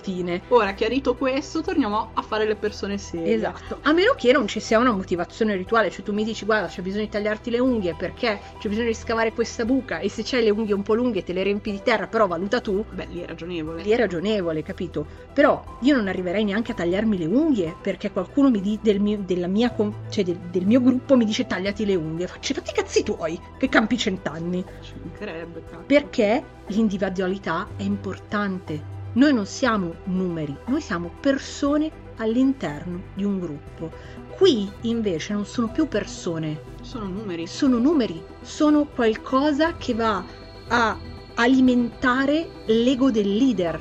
fine. Ora, chiarito questo, torniamo a fare le persone serie. Esatto. A meno che non ci sia una motivazione rituale, cioè tu mi dici guarda c'è bisogno di tagliarti le unghie perché c'è bisogno di scavare questa buca e se c'hai le unghie un po' lunghe te le riempi di terra, però valuta tu. Beh, lì è ragionevole. Lì è ragionevole, capito? Però io non arriverei neanche a tagliarmi le unghie perché qualcuno mi di, del, mio, della mia, cioè del, del, mio gruppo mi dice tagliati le unghie. Faccio fatti i cazzi tuoi che campi cent'anni. Ci mancherebbe. Perché l'individualità è importante noi non siamo numeri, noi siamo persone all'interno di un gruppo. Qui invece non sono più persone. Sono numeri. Sono numeri, sono qualcosa che va a alimentare l'ego del leader,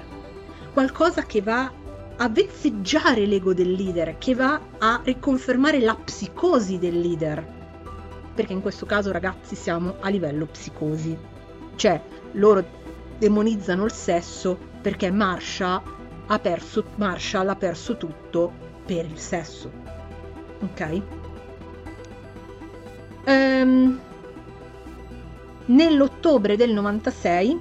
qualcosa che va a vezzeggiare l'ego del leader, che va a riconfermare la psicosi del leader. Perché in questo caso ragazzi siamo a livello psicosi. Cioè, loro demonizzano il sesso perché Marshall ha perso, Marshall ha perso tutto per il sesso. Ok? Um, nell'ottobre del 96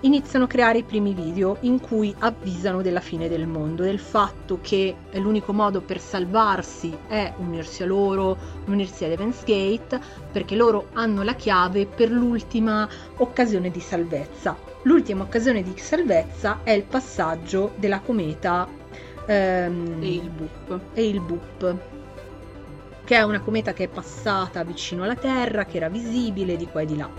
iniziano a creare i primi video in cui avvisano della fine del mondo, del fatto che l'unico modo per salvarsi è unirsi a loro, unirsi ad Evans Gate, perché loro hanno la chiave per l'ultima occasione di salvezza. L'ultima occasione di salvezza è il passaggio della cometa ehm, e il Boop. E il Boop che è una cometa che è passata vicino alla Terra, che era visibile di qua e di là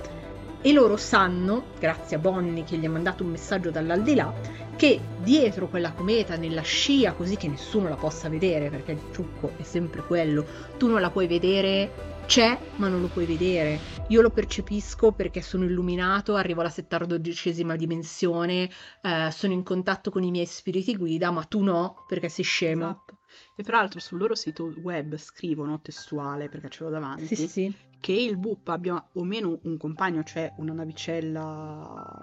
e loro sanno, grazie a Bonnie che gli ha mandato un messaggio dall'aldilà, che dietro quella cometa, nella scia, così che nessuno la possa vedere, perché il trucco è sempre quello, tu non la puoi vedere, c'è, ma non lo puoi vedere. Io lo percepisco perché sono illuminato, arrivo alla settardodicesima dimensione, eh, sono in contatto con i miei spiriti guida, ma tu no, perché sei scemo. Esatto. E l'altro sul loro sito web scrivono testuale, perché ce l'ho davanti, sì, sì. che il BUP abbia o meno un compagno, cioè una navicella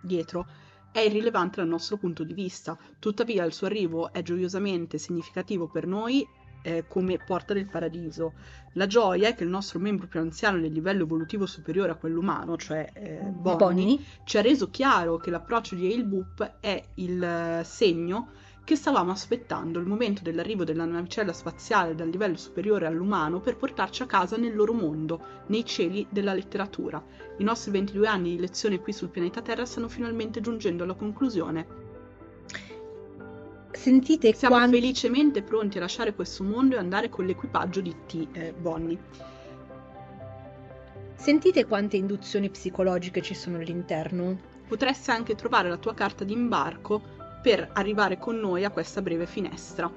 dietro, è irrilevante dal nostro punto di vista. Tuttavia il suo arrivo è gioiosamente significativo per noi eh, come porta del paradiso. La gioia è che il nostro membro più anziano nel livello evolutivo superiore a quello umano, cioè eh, Bonnie, Bonnie, ci ha reso chiaro che l'approccio di Il Boop è il eh, segno che stavamo aspettando il momento dell'arrivo della navicella spaziale dal livello superiore all'umano per portarci a casa nel loro mondo, nei cieli della letteratura. I nostri 22 anni di lezione qui sul pianeta Terra stanno finalmente giungendo alla conclusione. Sentite Siamo quando... felicemente pronti a lasciare questo mondo e andare con l'equipaggio di T. Eh, Bonnie. Sentite quante induzioni psicologiche ci sono all'interno? Potresti anche trovare la tua carta d'imbarco per arrivare con noi a questa breve finestra.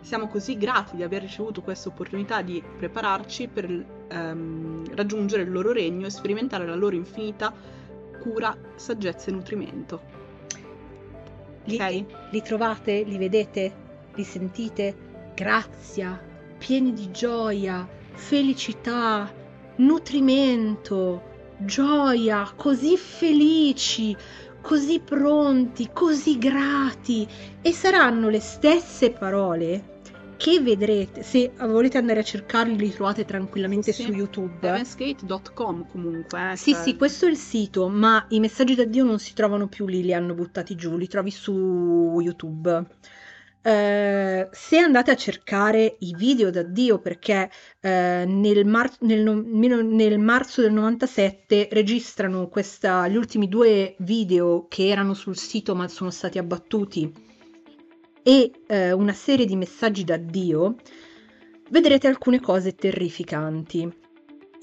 siamo così grati di aver ricevuto questa opportunità di prepararci per ehm, raggiungere il loro regno e sperimentare la loro infinita cura, saggezza e nutrimento. Li, Ok? li trovate? Li vedete? Li sentite? Grazia, pieni di gioia, felicità, nutrimento, gioia, così felici, così pronti, così grati. E saranno le stesse parole che vedrete. Se volete andare a cercarli, li trovate tranquillamente Sì. su YouTube. Heavensgate.com comunque. eh, Sì, cioè- sì, questo è il sito, ma i messaggi da Dio non si trovano più lì, li hanno buttati giù, li trovi su YouTube. Eh, se andate a cercare i video da Dio, perché eh, nel, mar- nel no- nel marzo del 97 registrano questa, gli ultimi due video che erano sul sito ma sono stati abbattuti e eh, una serie di messaggi da Dio, vedrete alcune cose terrificanti.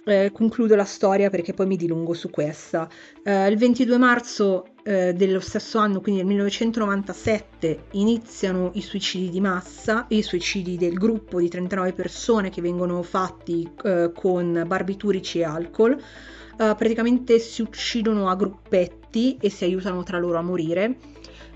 Eh, concludo la storia perché poi mi dilungo su questa. Eh, il 22 marzo eh, dello stesso anno, quindi nel 1997, iniziano i suicidi di massa, i suicidi del gruppo di 39 persone che vengono fatti eh, con barbiturici e alcol. Eh, praticamente si uccidono a gruppetti e si aiutano tra loro a morire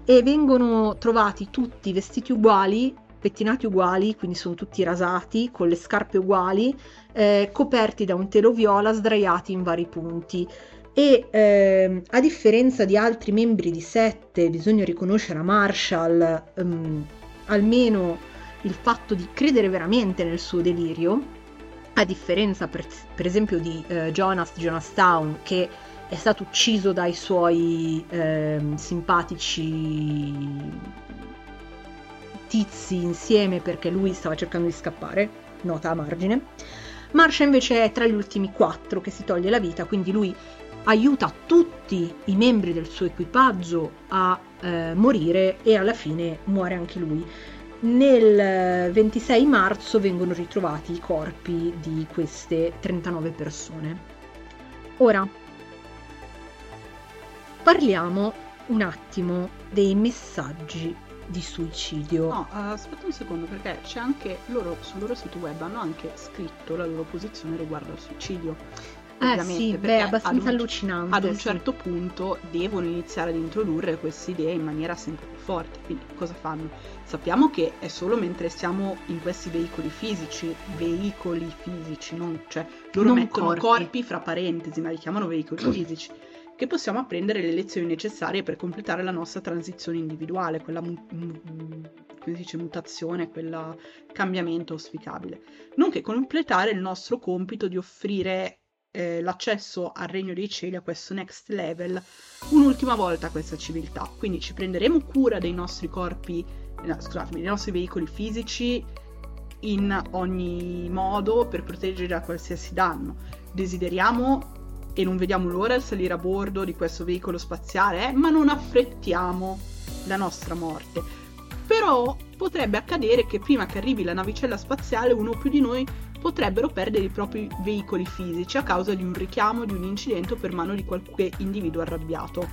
e vengono trovati tutti vestiti uguali, pettinati uguali, quindi sono tutti rasati, con le scarpe uguali, eh, coperti da un telo viola, sdraiati in vari punti. E ehm, a differenza di altri membri di sette, bisogna riconoscere a Marshall ehm, almeno il fatto di credere veramente nel suo delirio, a differenza per, per esempio di eh, Jonas Jonastown che è stato ucciso dai suoi ehm, simpatici tizi insieme perché lui stava cercando di scappare, nota a margine. Marsha invece è tra gli ultimi quattro che si toglie la vita, quindi lui aiuta tutti i membri del suo equipaggio a eh, morire e alla fine muore anche lui. Nel eh, 26 marzo vengono ritrovati i corpi di queste 39 persone. Ora, parliamo un attimo dei messaggi di suicidio. No, aspetta un secondo perché c'è anche loro sul loro sito web hanno anche scritto la loro posizione riguardo al suicidio. eh sì, beh, è abbastanza ad un- allucinante. Ad un sì. certo punto devono iniziare ad introdurre queste idee in maniera sempre più forte. Quindi cosa fanno? Sappiamo che è solo mentre siamo in questi veicoli fisici, veicoli fisici, non, cioè loro Non mettono corpi. corpi. fra parentesi, ma li chiamano veicoli fisici, che possiamo apprendere le lezioni necessarie per completare la nostra transizione individuale, quella mu- mu- si dice, mutazione, quel cambiamento auspicabile, nonché completare il nostro compito di offrire eh, l'accesso al regno dei cieli, a questo next level, un'ultima volta a questa civiltà. Quindi ci prenderemo cura dei nostri corpi, no, scusatemi, dei nostri veicoli fisici in ogni modo per proteggere da qualsiasi danno. Desideriamo e non vediamo l'ora di salire a bordo di questo veicolo spaziale, eh, ma non affrettiamo la nostra morte. Però potrebbe accadere che prima che arrivi la navicella spaziale uno o più di noi potrebbero perdere i propri veicoli fisici a causa di un richiamo, di un incidente per mano di qualche individuo arrabbiato.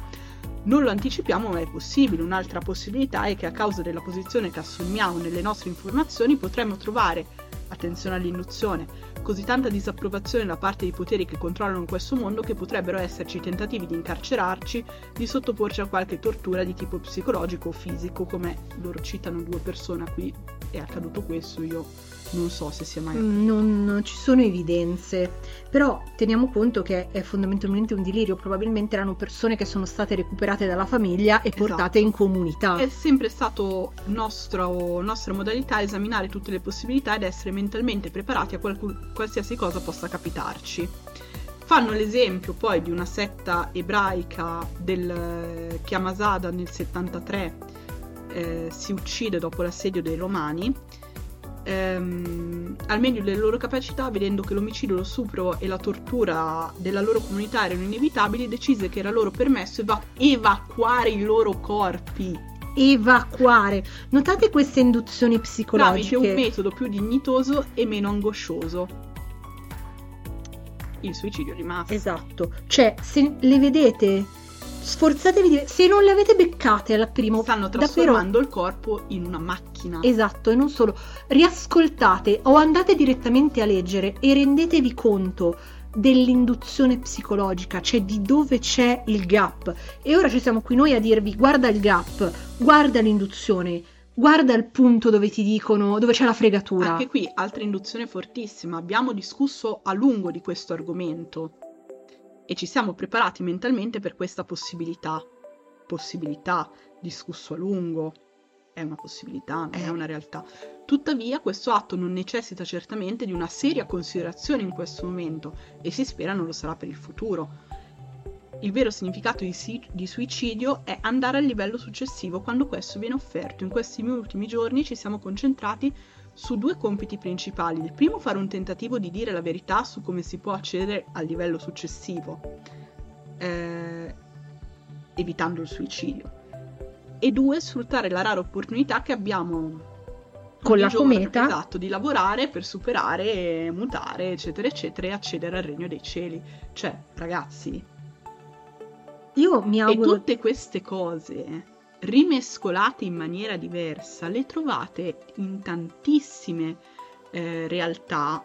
Non lo anticipiamo, ma è possibile. Un'altra possibilità è che a causa della posizione che assumiamo nelle nostre informazioni potremmo trovare, attenzione all'induzione, così tanta disapprovazione da parte dei poteri che controllano questo mondo che potrebbero esserci tentativi di incarcerarci, di sottoporci a qualche tortura di tipo psicologico o fisico, come loro citano due persone a cui è accaduto questo, io non so se sia mai Mm, Non, non ci sono evidenze, però teniamo conto che è fondamentalmente un delirio, probabilmente erano persone che sono state recuperate dalla famiglia e Esatto. portate in comunità. È sempre stato nostro- nostra modalità esaminare tutte le possibilità ed essere mentalmente preparati a qualcu- qualsiasi cosa possa capitarci. Fanno l'esempio poi di una setta ebraica del che a Masada nel 73 eh, si uccide dopo l'assedio dei Romani. Ehm, al meglio delle loro capacità, vedendo che l'omicidio, lo stupro e la tortura della loro comunità erano inevitabili, decise che era loro permesso eva- evacuare i loro corpi Evacuare. Notate queste induzioni tramite psicologiche. un metodo più dignitoso e meno angoscioso. Il suicidio di massa. Esatto, cioè se le vedete sforzatevi di... Se non le avete beccate al primo... Stanno davvero- trasformando il corpo in una macchina. Esatto, e non solo. Riascoltate o andate direttamente a leggere e rendetevi conto dell'induzione psicologica, cioè di dove c'è il gap. E ora ci siamo qui noi a dirvi guarda il gap, guarda l'induzione, guarda il punto dove ti dicono dove c'è la fregatura. Anche qui, altra induzione fortissima. Abbiamo discusso a lungo di questo argomento e ci siamo preparati mentalmente per questa possibilità. Possibilità, discusso a lungo, è una possibilità, non è Eh. una realtà. Tuttavia, questo atto non necessita certamente di una seria considerazione in questo momento e si spera non lo sarà per il futuro. Il vero significato di, si- di suicidio è andare al livello successivo quando questo viene offerto. In questi ultimi giorni ci siamo concentrati su due compiti principali. Il primo, fare un tentativo di dire la verità su come si può accedere al livello successivo, eh, evitando il suicidio. E due, sfruttare la rara opportunità che abbiamo Con la giorno, cometa. Esatto, di lavorare per superare, mutare, eccetera, eccetera, e accedere al regno dei cieli. Cioè, ragazzi, Io mi e auguro tutte queste cose rimescolate in maniera diversa le trovate in tantissime eh, realtà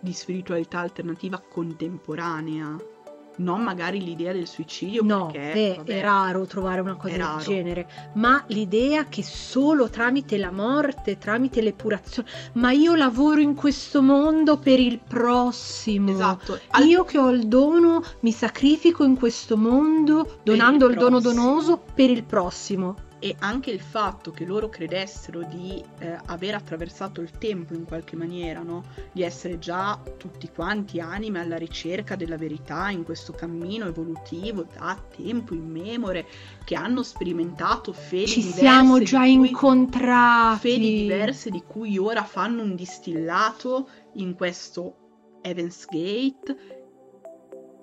di spiritualità alternativa contemporanea. Non magari l'idea del suicidio No, perché beh, vabbè, è raro trovare una cosa del genere, ma l'idea che solo tramite la morte, tramite l'epurazione, ma io lavoro in questo mondo per il prossimo. Esatto. Al- Io che ho il dono mi sacrifico in questo mondo donando il il, dono donoso per il prossimo. E anche il fatto che loro credessero di eh, aver attraversato il tempo in qualche maniera, no? di essere già tutti quanti anime alla ricerca della verità in questo cammino evolutivo da tempo immemore, che hanno sperimentato fedi Ci diverse siamo di già cui- incontrati. fedi diverse di cui ora fanno un distillato in questo Heaven's Gate.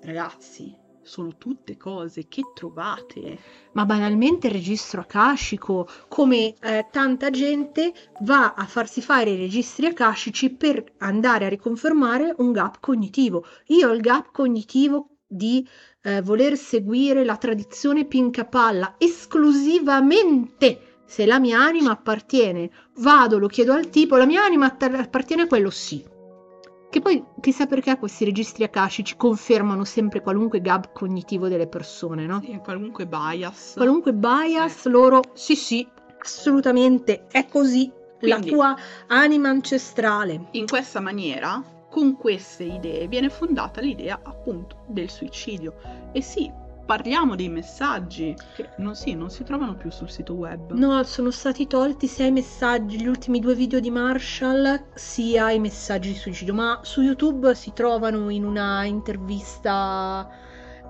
Ragazzi, sono tutte cose che trovate. ma banalmente il registro akashico, come eh, tanta gente va a farsi fare i registri akashici per andare a riconfermare un gap cognitivo. Io ho il gap cognitivo di eh, voler seguire la tradizione Pincapalla esclusivamente se la mia anima appartiene. Vado, lo chiedo al tipo, la mia anima appartiene a quello sì. Che poi chissà perché questi registri akashici confermano sempre qualunque gap cognitivo delle persone, no? Sì, qualunque bias. qualunque bias, loro sì sì, assolutamente, è così Quindi- la tua anima ancestrale. In questa maniera, con queste idee, viene fondata l'idea appunto del suicidio. E sì, parliamo dei messaggi che non, sì, non si trovano più sul sito web. No, sono stati tolti sia i messaggi, gli ultimi due video di Marshall, sia i messaggi di suicidio, ma su YouTube si trovano in una intervista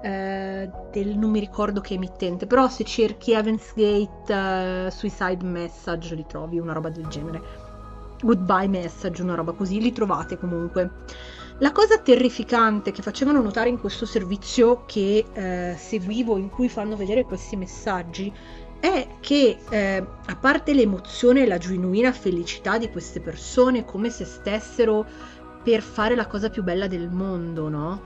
eh, del non mi ricordo che emittente, però se cerchi Heaven's Gate eh, Suicide Message li trovi, una roba del genere. Goodbye Message, una roba così, li trovate comunque. La cosa terrificante che facevano notare in questo servizio che eh, seguivo, in cui fanno vedere questi messaggi, è che eh, a parte l'emozione e la genuina felicità di queste persone, come se stessero per fare la cosa più bella del mondo, no?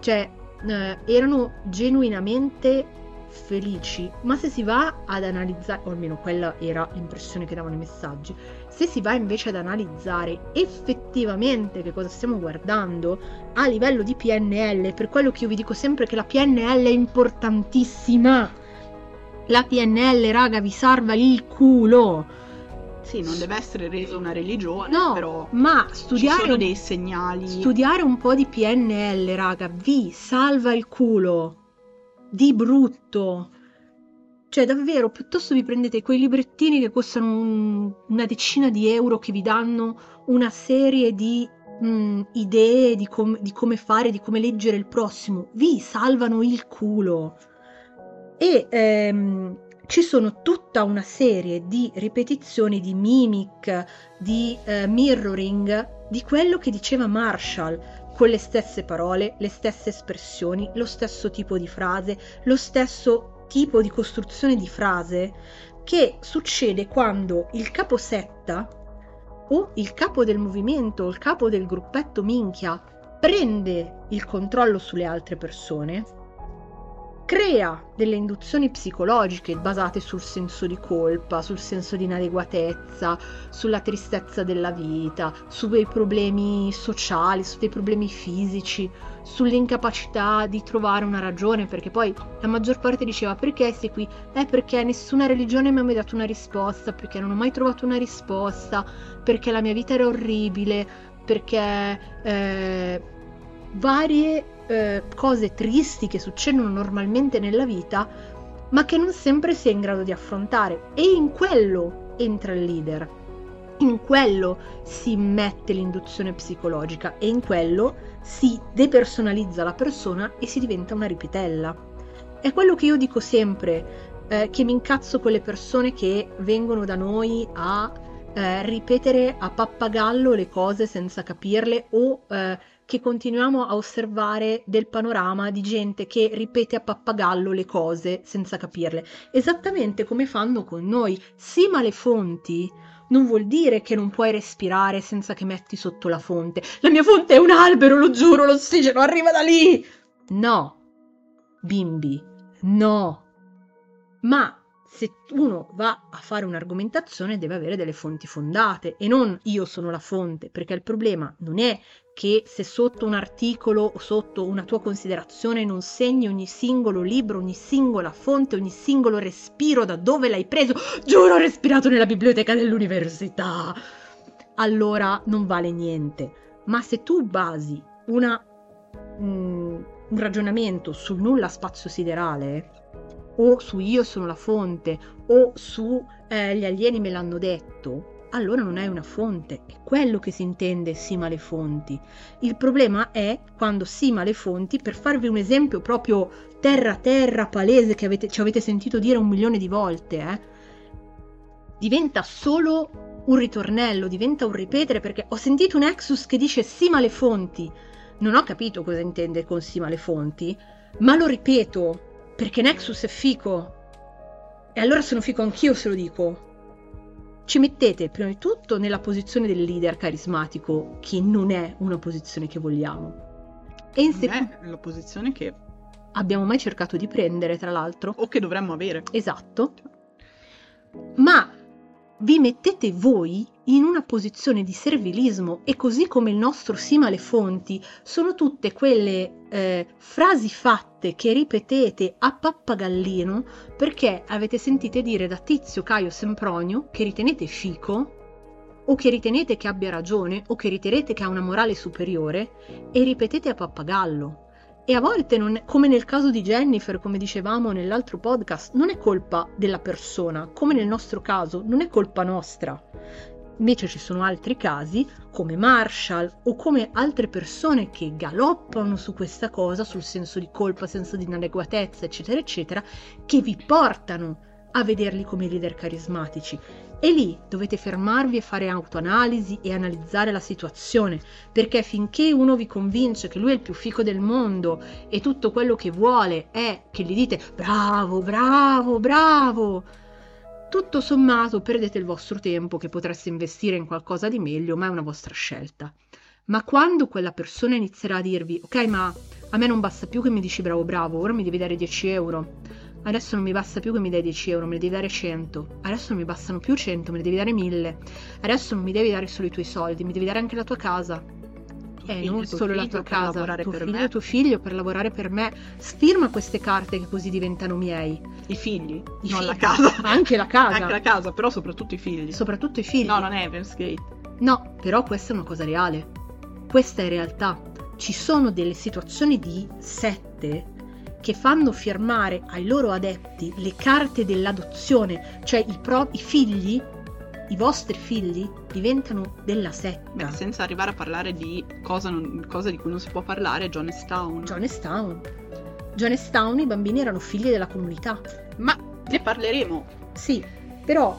Cioè, eh, erano genuinamente felici, ma se si va ad analizzare, o almeno quella era l'impressione che davano i messaggi, se si va invece ad analizzare effettivamente che cosa stiamo guardando a livello di PNL, per quello che io vi dico sempre che la PNL è importantissima. La PNL, raga, vi salva il culo. Sì, non deve essere resa una religione, No, però ma studiare sono dei segnali. Studiare un po' di PNL, raga, vi salva il culo. Di brutto. Cioè, davvero, piuttosto vi prendete quei librettini che costano un- una decina di euro che vi danno una serie di mm, idee di, com- di come fare, di come leggere il prossimo. Vi salvano il culo. E ehm, ci sono tutta una serie di ripetizioni, di mimic, di eh, mirroring di quello che diceva Marshall, con le stesse parole, le stesse espressioni, lo stesso tipo di frase, lo stesso tipo di costruzione di frase che succede quando il caposetta o il capo del movimento o il capo del gruppetto minchia prende il controllo sulle altre persone crea delle induzioni psicologiche basate sul senso di colpa, sul senso di inadeguatezza, sulla tristezza della vita, su dei problemi sociali, su dei problemi fisici, sull'incapacità di trovare una ragione, perché poi la maggior parte diceva perché sei qui? È perché nessuna religione mi ha mai dato una risposta, perché non ho mai trovato una risposta, perché la mia vita era orribile, perché eh, varie eh, cose tristi che succedono normalmente nella vita, ma che non sempre si è in grado di affrontare. E in quello entra il leader. In quello si mette l'induzione psicologica e in quello si depersonalizza la persona e si diventa una ripetella. È quello che io dico sempre, eh, che mi incazzo con le persone che vengono da noi a eh, ripetere a pappagallo le cose senza capirle o eh, che continuiamo a osservare del panorama di gente che ripete a pappagallo le cose senza capirle, esattamente come fanno con noi. Sì, ma le fonti non vuol dire che non puoi respirare senza che metti sotto la fonte. La mia fonte è un albero, lo giuro, l'ossigeno arriva da lì. No, bimbi, no. Ma se uno va a fare un'argomentazione deve avere delle fonti fondate e non io sono la fonte, perché il problema non è che se sotto un articolo o sotto una tua considerazione non segni ogni singolo libro, ogni singola fonte, ogni singolo respiro, da dove l'hai preso, giuro ho respirato nella biblioteca dell'università, allora non vale niente. Ma se tu basi una, mm, un ragionamento sul nulla spazio siderale, o su io sono la fonte, o su eh, gli alieni me l'hanno detto, allora non è una fonte. È quello che si intende sima le fonti. Il problema è quando sima le fonti, per farvi un esempio proprio terra terra palese che avete, ci avete sentito dire un milione di volte, eh, diventa solo un ritornello, diventa un ripetere perché ho sentito un Exus che dice sima le fonti. Non ho capito cosa intende con sima le fonti, ma lo ripeto perché Nexus è fico. E allora sono fico anch'io se lo dico ci mettete prima di tutto nella posizione del leader carismatico, che non è una posizione che vogliamo. E in secondo... è la posizione che abbiamo mai cercato di prendere, tra l'altro. O che dovremmo avere. Esatto. Ma vi mettete voi in una posizione di servilismo e così come il nostro Sima alle fonti sono tutte quelle eh, frasi fatte che ripetete a pappagallino perché avete sentito dire da Tizio Caio Sempronio che ritenete fico o che ritenete che abbia ragione o che ritenete che ha una morale superiore e ripetete a pappagallo. E a volte, non, come nel caso di Jennifer, come dicevamo nell'altro podcast, non è colpa della persona, come nel nostro caso, non è colpa nostra. Invece ci sono altri casi, come Marshall o come altre persone che galoppano su questa cosa, sul senso di colpa, senso di inadeguatezza, eccetera, eccetera, che vi portano a vederli come leader carismatici e lì dovete fermarvi e fare autoanalisi e analizzare la situazione, perché finché uno vi convince che lui è il più fico del mondo e tutto quello che vuole è che gli dite bravo, bravo, bravo, tutto sommato perdete il vostro tempo che potreste investire in qualcosa di meglio, ma è una vostra scelta. Ma quando quella persona inizierà a dirvi ok, ma a me non basta più che mi dici bravo, bravo, ora mi devi dare 10 euro Adesso non mi basta più che mi dai 10 euro, me ne devi dare 100. Adesso non mi bastano più 100, me ne devi dare 1000. Adesso non mi devi dare solo i tuoi soldi, mi devi dare anche la tua casa. Eh, non solo la tua casa, tuo figlio e tuo figlio per lavorare per me. Sfirma queste carte che così diventano miei. I figli, I non figli. la casa. Anche la casa. Anche la casa, però soprattutto i figli. Soprattutto i figli. No, non è Evans Gate. No, però questa è una cosa reale. Questa è realtà. Ci sono delle situazioni di sette che fanno firmare ai loro adepti le carte dell'adozione, cioè i, pro- i figli, i vostri figli, diventano della setta. Beh, senza arrivare a parlare di cosa, non, cosa, di cui non si può parlare, Jonestown. Jonestown. Jonestown, i bambini erano figli della comunità. Ma ne parleremo. Sì, però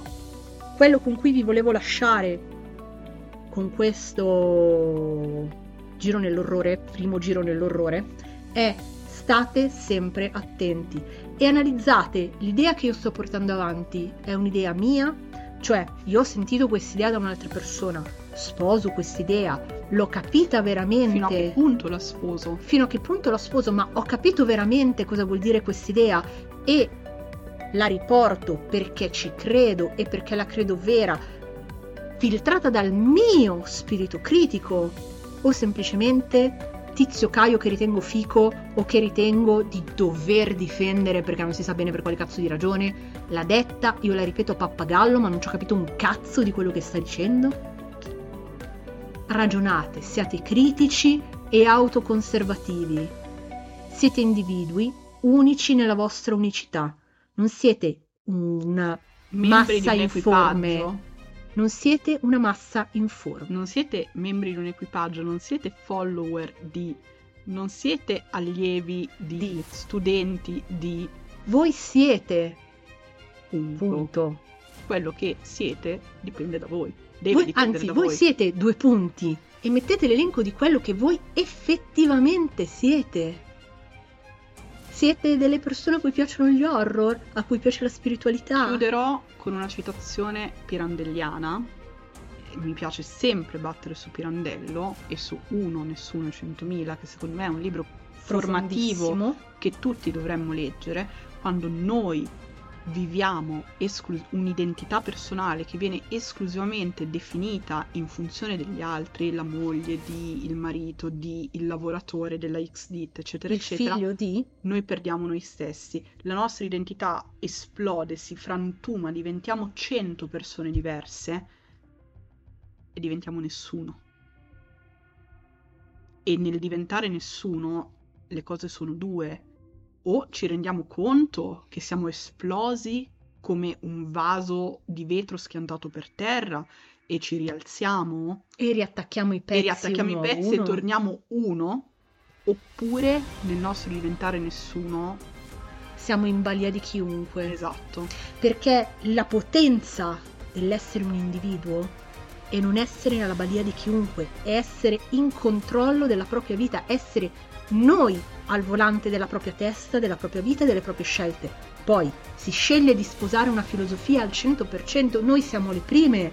quello con cui vi volevo lasciare con questo giro nell'orrore, primo giro nell'orrore, è state sempre attenti e analizzate l'idea che io sto portando avanti è un'idea mia, Cioè, io ho sentito quest'idea da un'altra persona, sposo quest'idea, l'ho capita veramente. Fino a che punto la sposo? Fino a che punto la sposo, ma ho capito veramente cosa vuol dire quest'idea e la riporto perché ci credo e perché la credo vera, filtrata dal mio spirito critico o semplicemente tizio Caio che ritengo fico o che ritengo di dover difendere perché non si sa bene per quale cazzo di ragione, l'ha detta, io la ripeto a pappagallo ma non ci ho capito un cazzo di quello che sta dicendo. Ragionate, siate critici e autoconservativi. Siete individui unici nella vostra unicità. Non siete una massa informe non siete una massa informe. Non siete membri di un equipaggio, non siete follower di... Non siete allievi di, di. studenti di... Voi siete. Punto. Punto. Quello che siete dipende da voi. Deve voi, anzi, da voi, voi siete due punti e mettete l'elenco di quello che voi effettivamente siete. Siete delle persone a cui piacciono gli horror, a cui piace la spiritualità. Chiuderò con una citazione pirandelliana. Mi piace sempre battere su Pirandello e su Uno, Nessuno e Centomila, che secondo me è un libro formativo che tutti dovremmo leggere. Quando noi viviamo esclus- un'identità personale che viene esclusivamente definita in funzione degli altri, la moglie di, il marito di, il lavoratore della X dit, eccetera, il eccetera, figlio di... noi perdiamo noi stessi. La nostra identità esplode, si frantuma, diventiamo cento persone diverse e diventiamo nessuno. E nel diventare nessuno le cose sono due, o ci rendiamo conto che siamo esplosi come un vaso di vetro schiantato per terra e ci rialziamo e riattacchiamo i pezzi, e, riattacchiamo i pezzi e torniamo uno, oppure nel nostro diventare nessuno siamo in balia di chiunque. Esatto. Perché la potenza dell'essere un individuo è non essere nella balia di chiunque, è essere in controllo della propria vita, essere noi al volante della propria testa, della propria vita e delle proprie scelte. Poi si sceglie di sposare una filosofia al 100%, noi siamo le prime.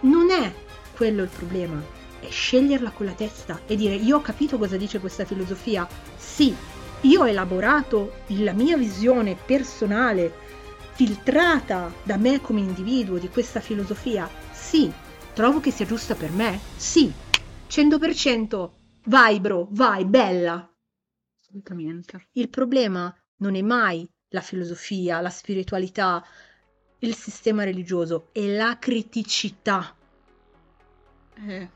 Non è quello il problema, è sceglierla con la testa e dire io ho capito cosa dice questa filosofia. Sì, io ho elaborato la mia visione personale, filtrata da me come individuo di questa filosofia. Sì, trovo che sia giusta per me. Sì, 100%. Vai bro, vai, bella. Assolutamente. Il problema non è mai la filosofia, la spiritualità, il sistema religioso, è la criticità. Eh.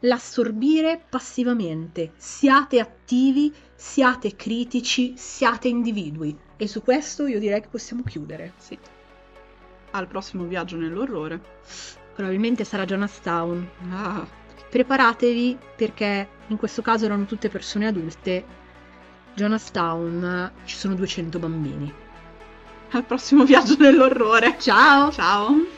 L'assorbire passivamente. Siate attivi, siate critici, siate individui. E su questo io direi che possiamo chiudere. Sì. Al prossimo viaggio nell'orrore. Probabilmente sarà Jonastown. Ah. Preparatevi perché in questo caso erano tutte persone adulte Jonastown ci sono 200 bambini. Al prossimo viaggio nell'orrore. Ciao! Ciao!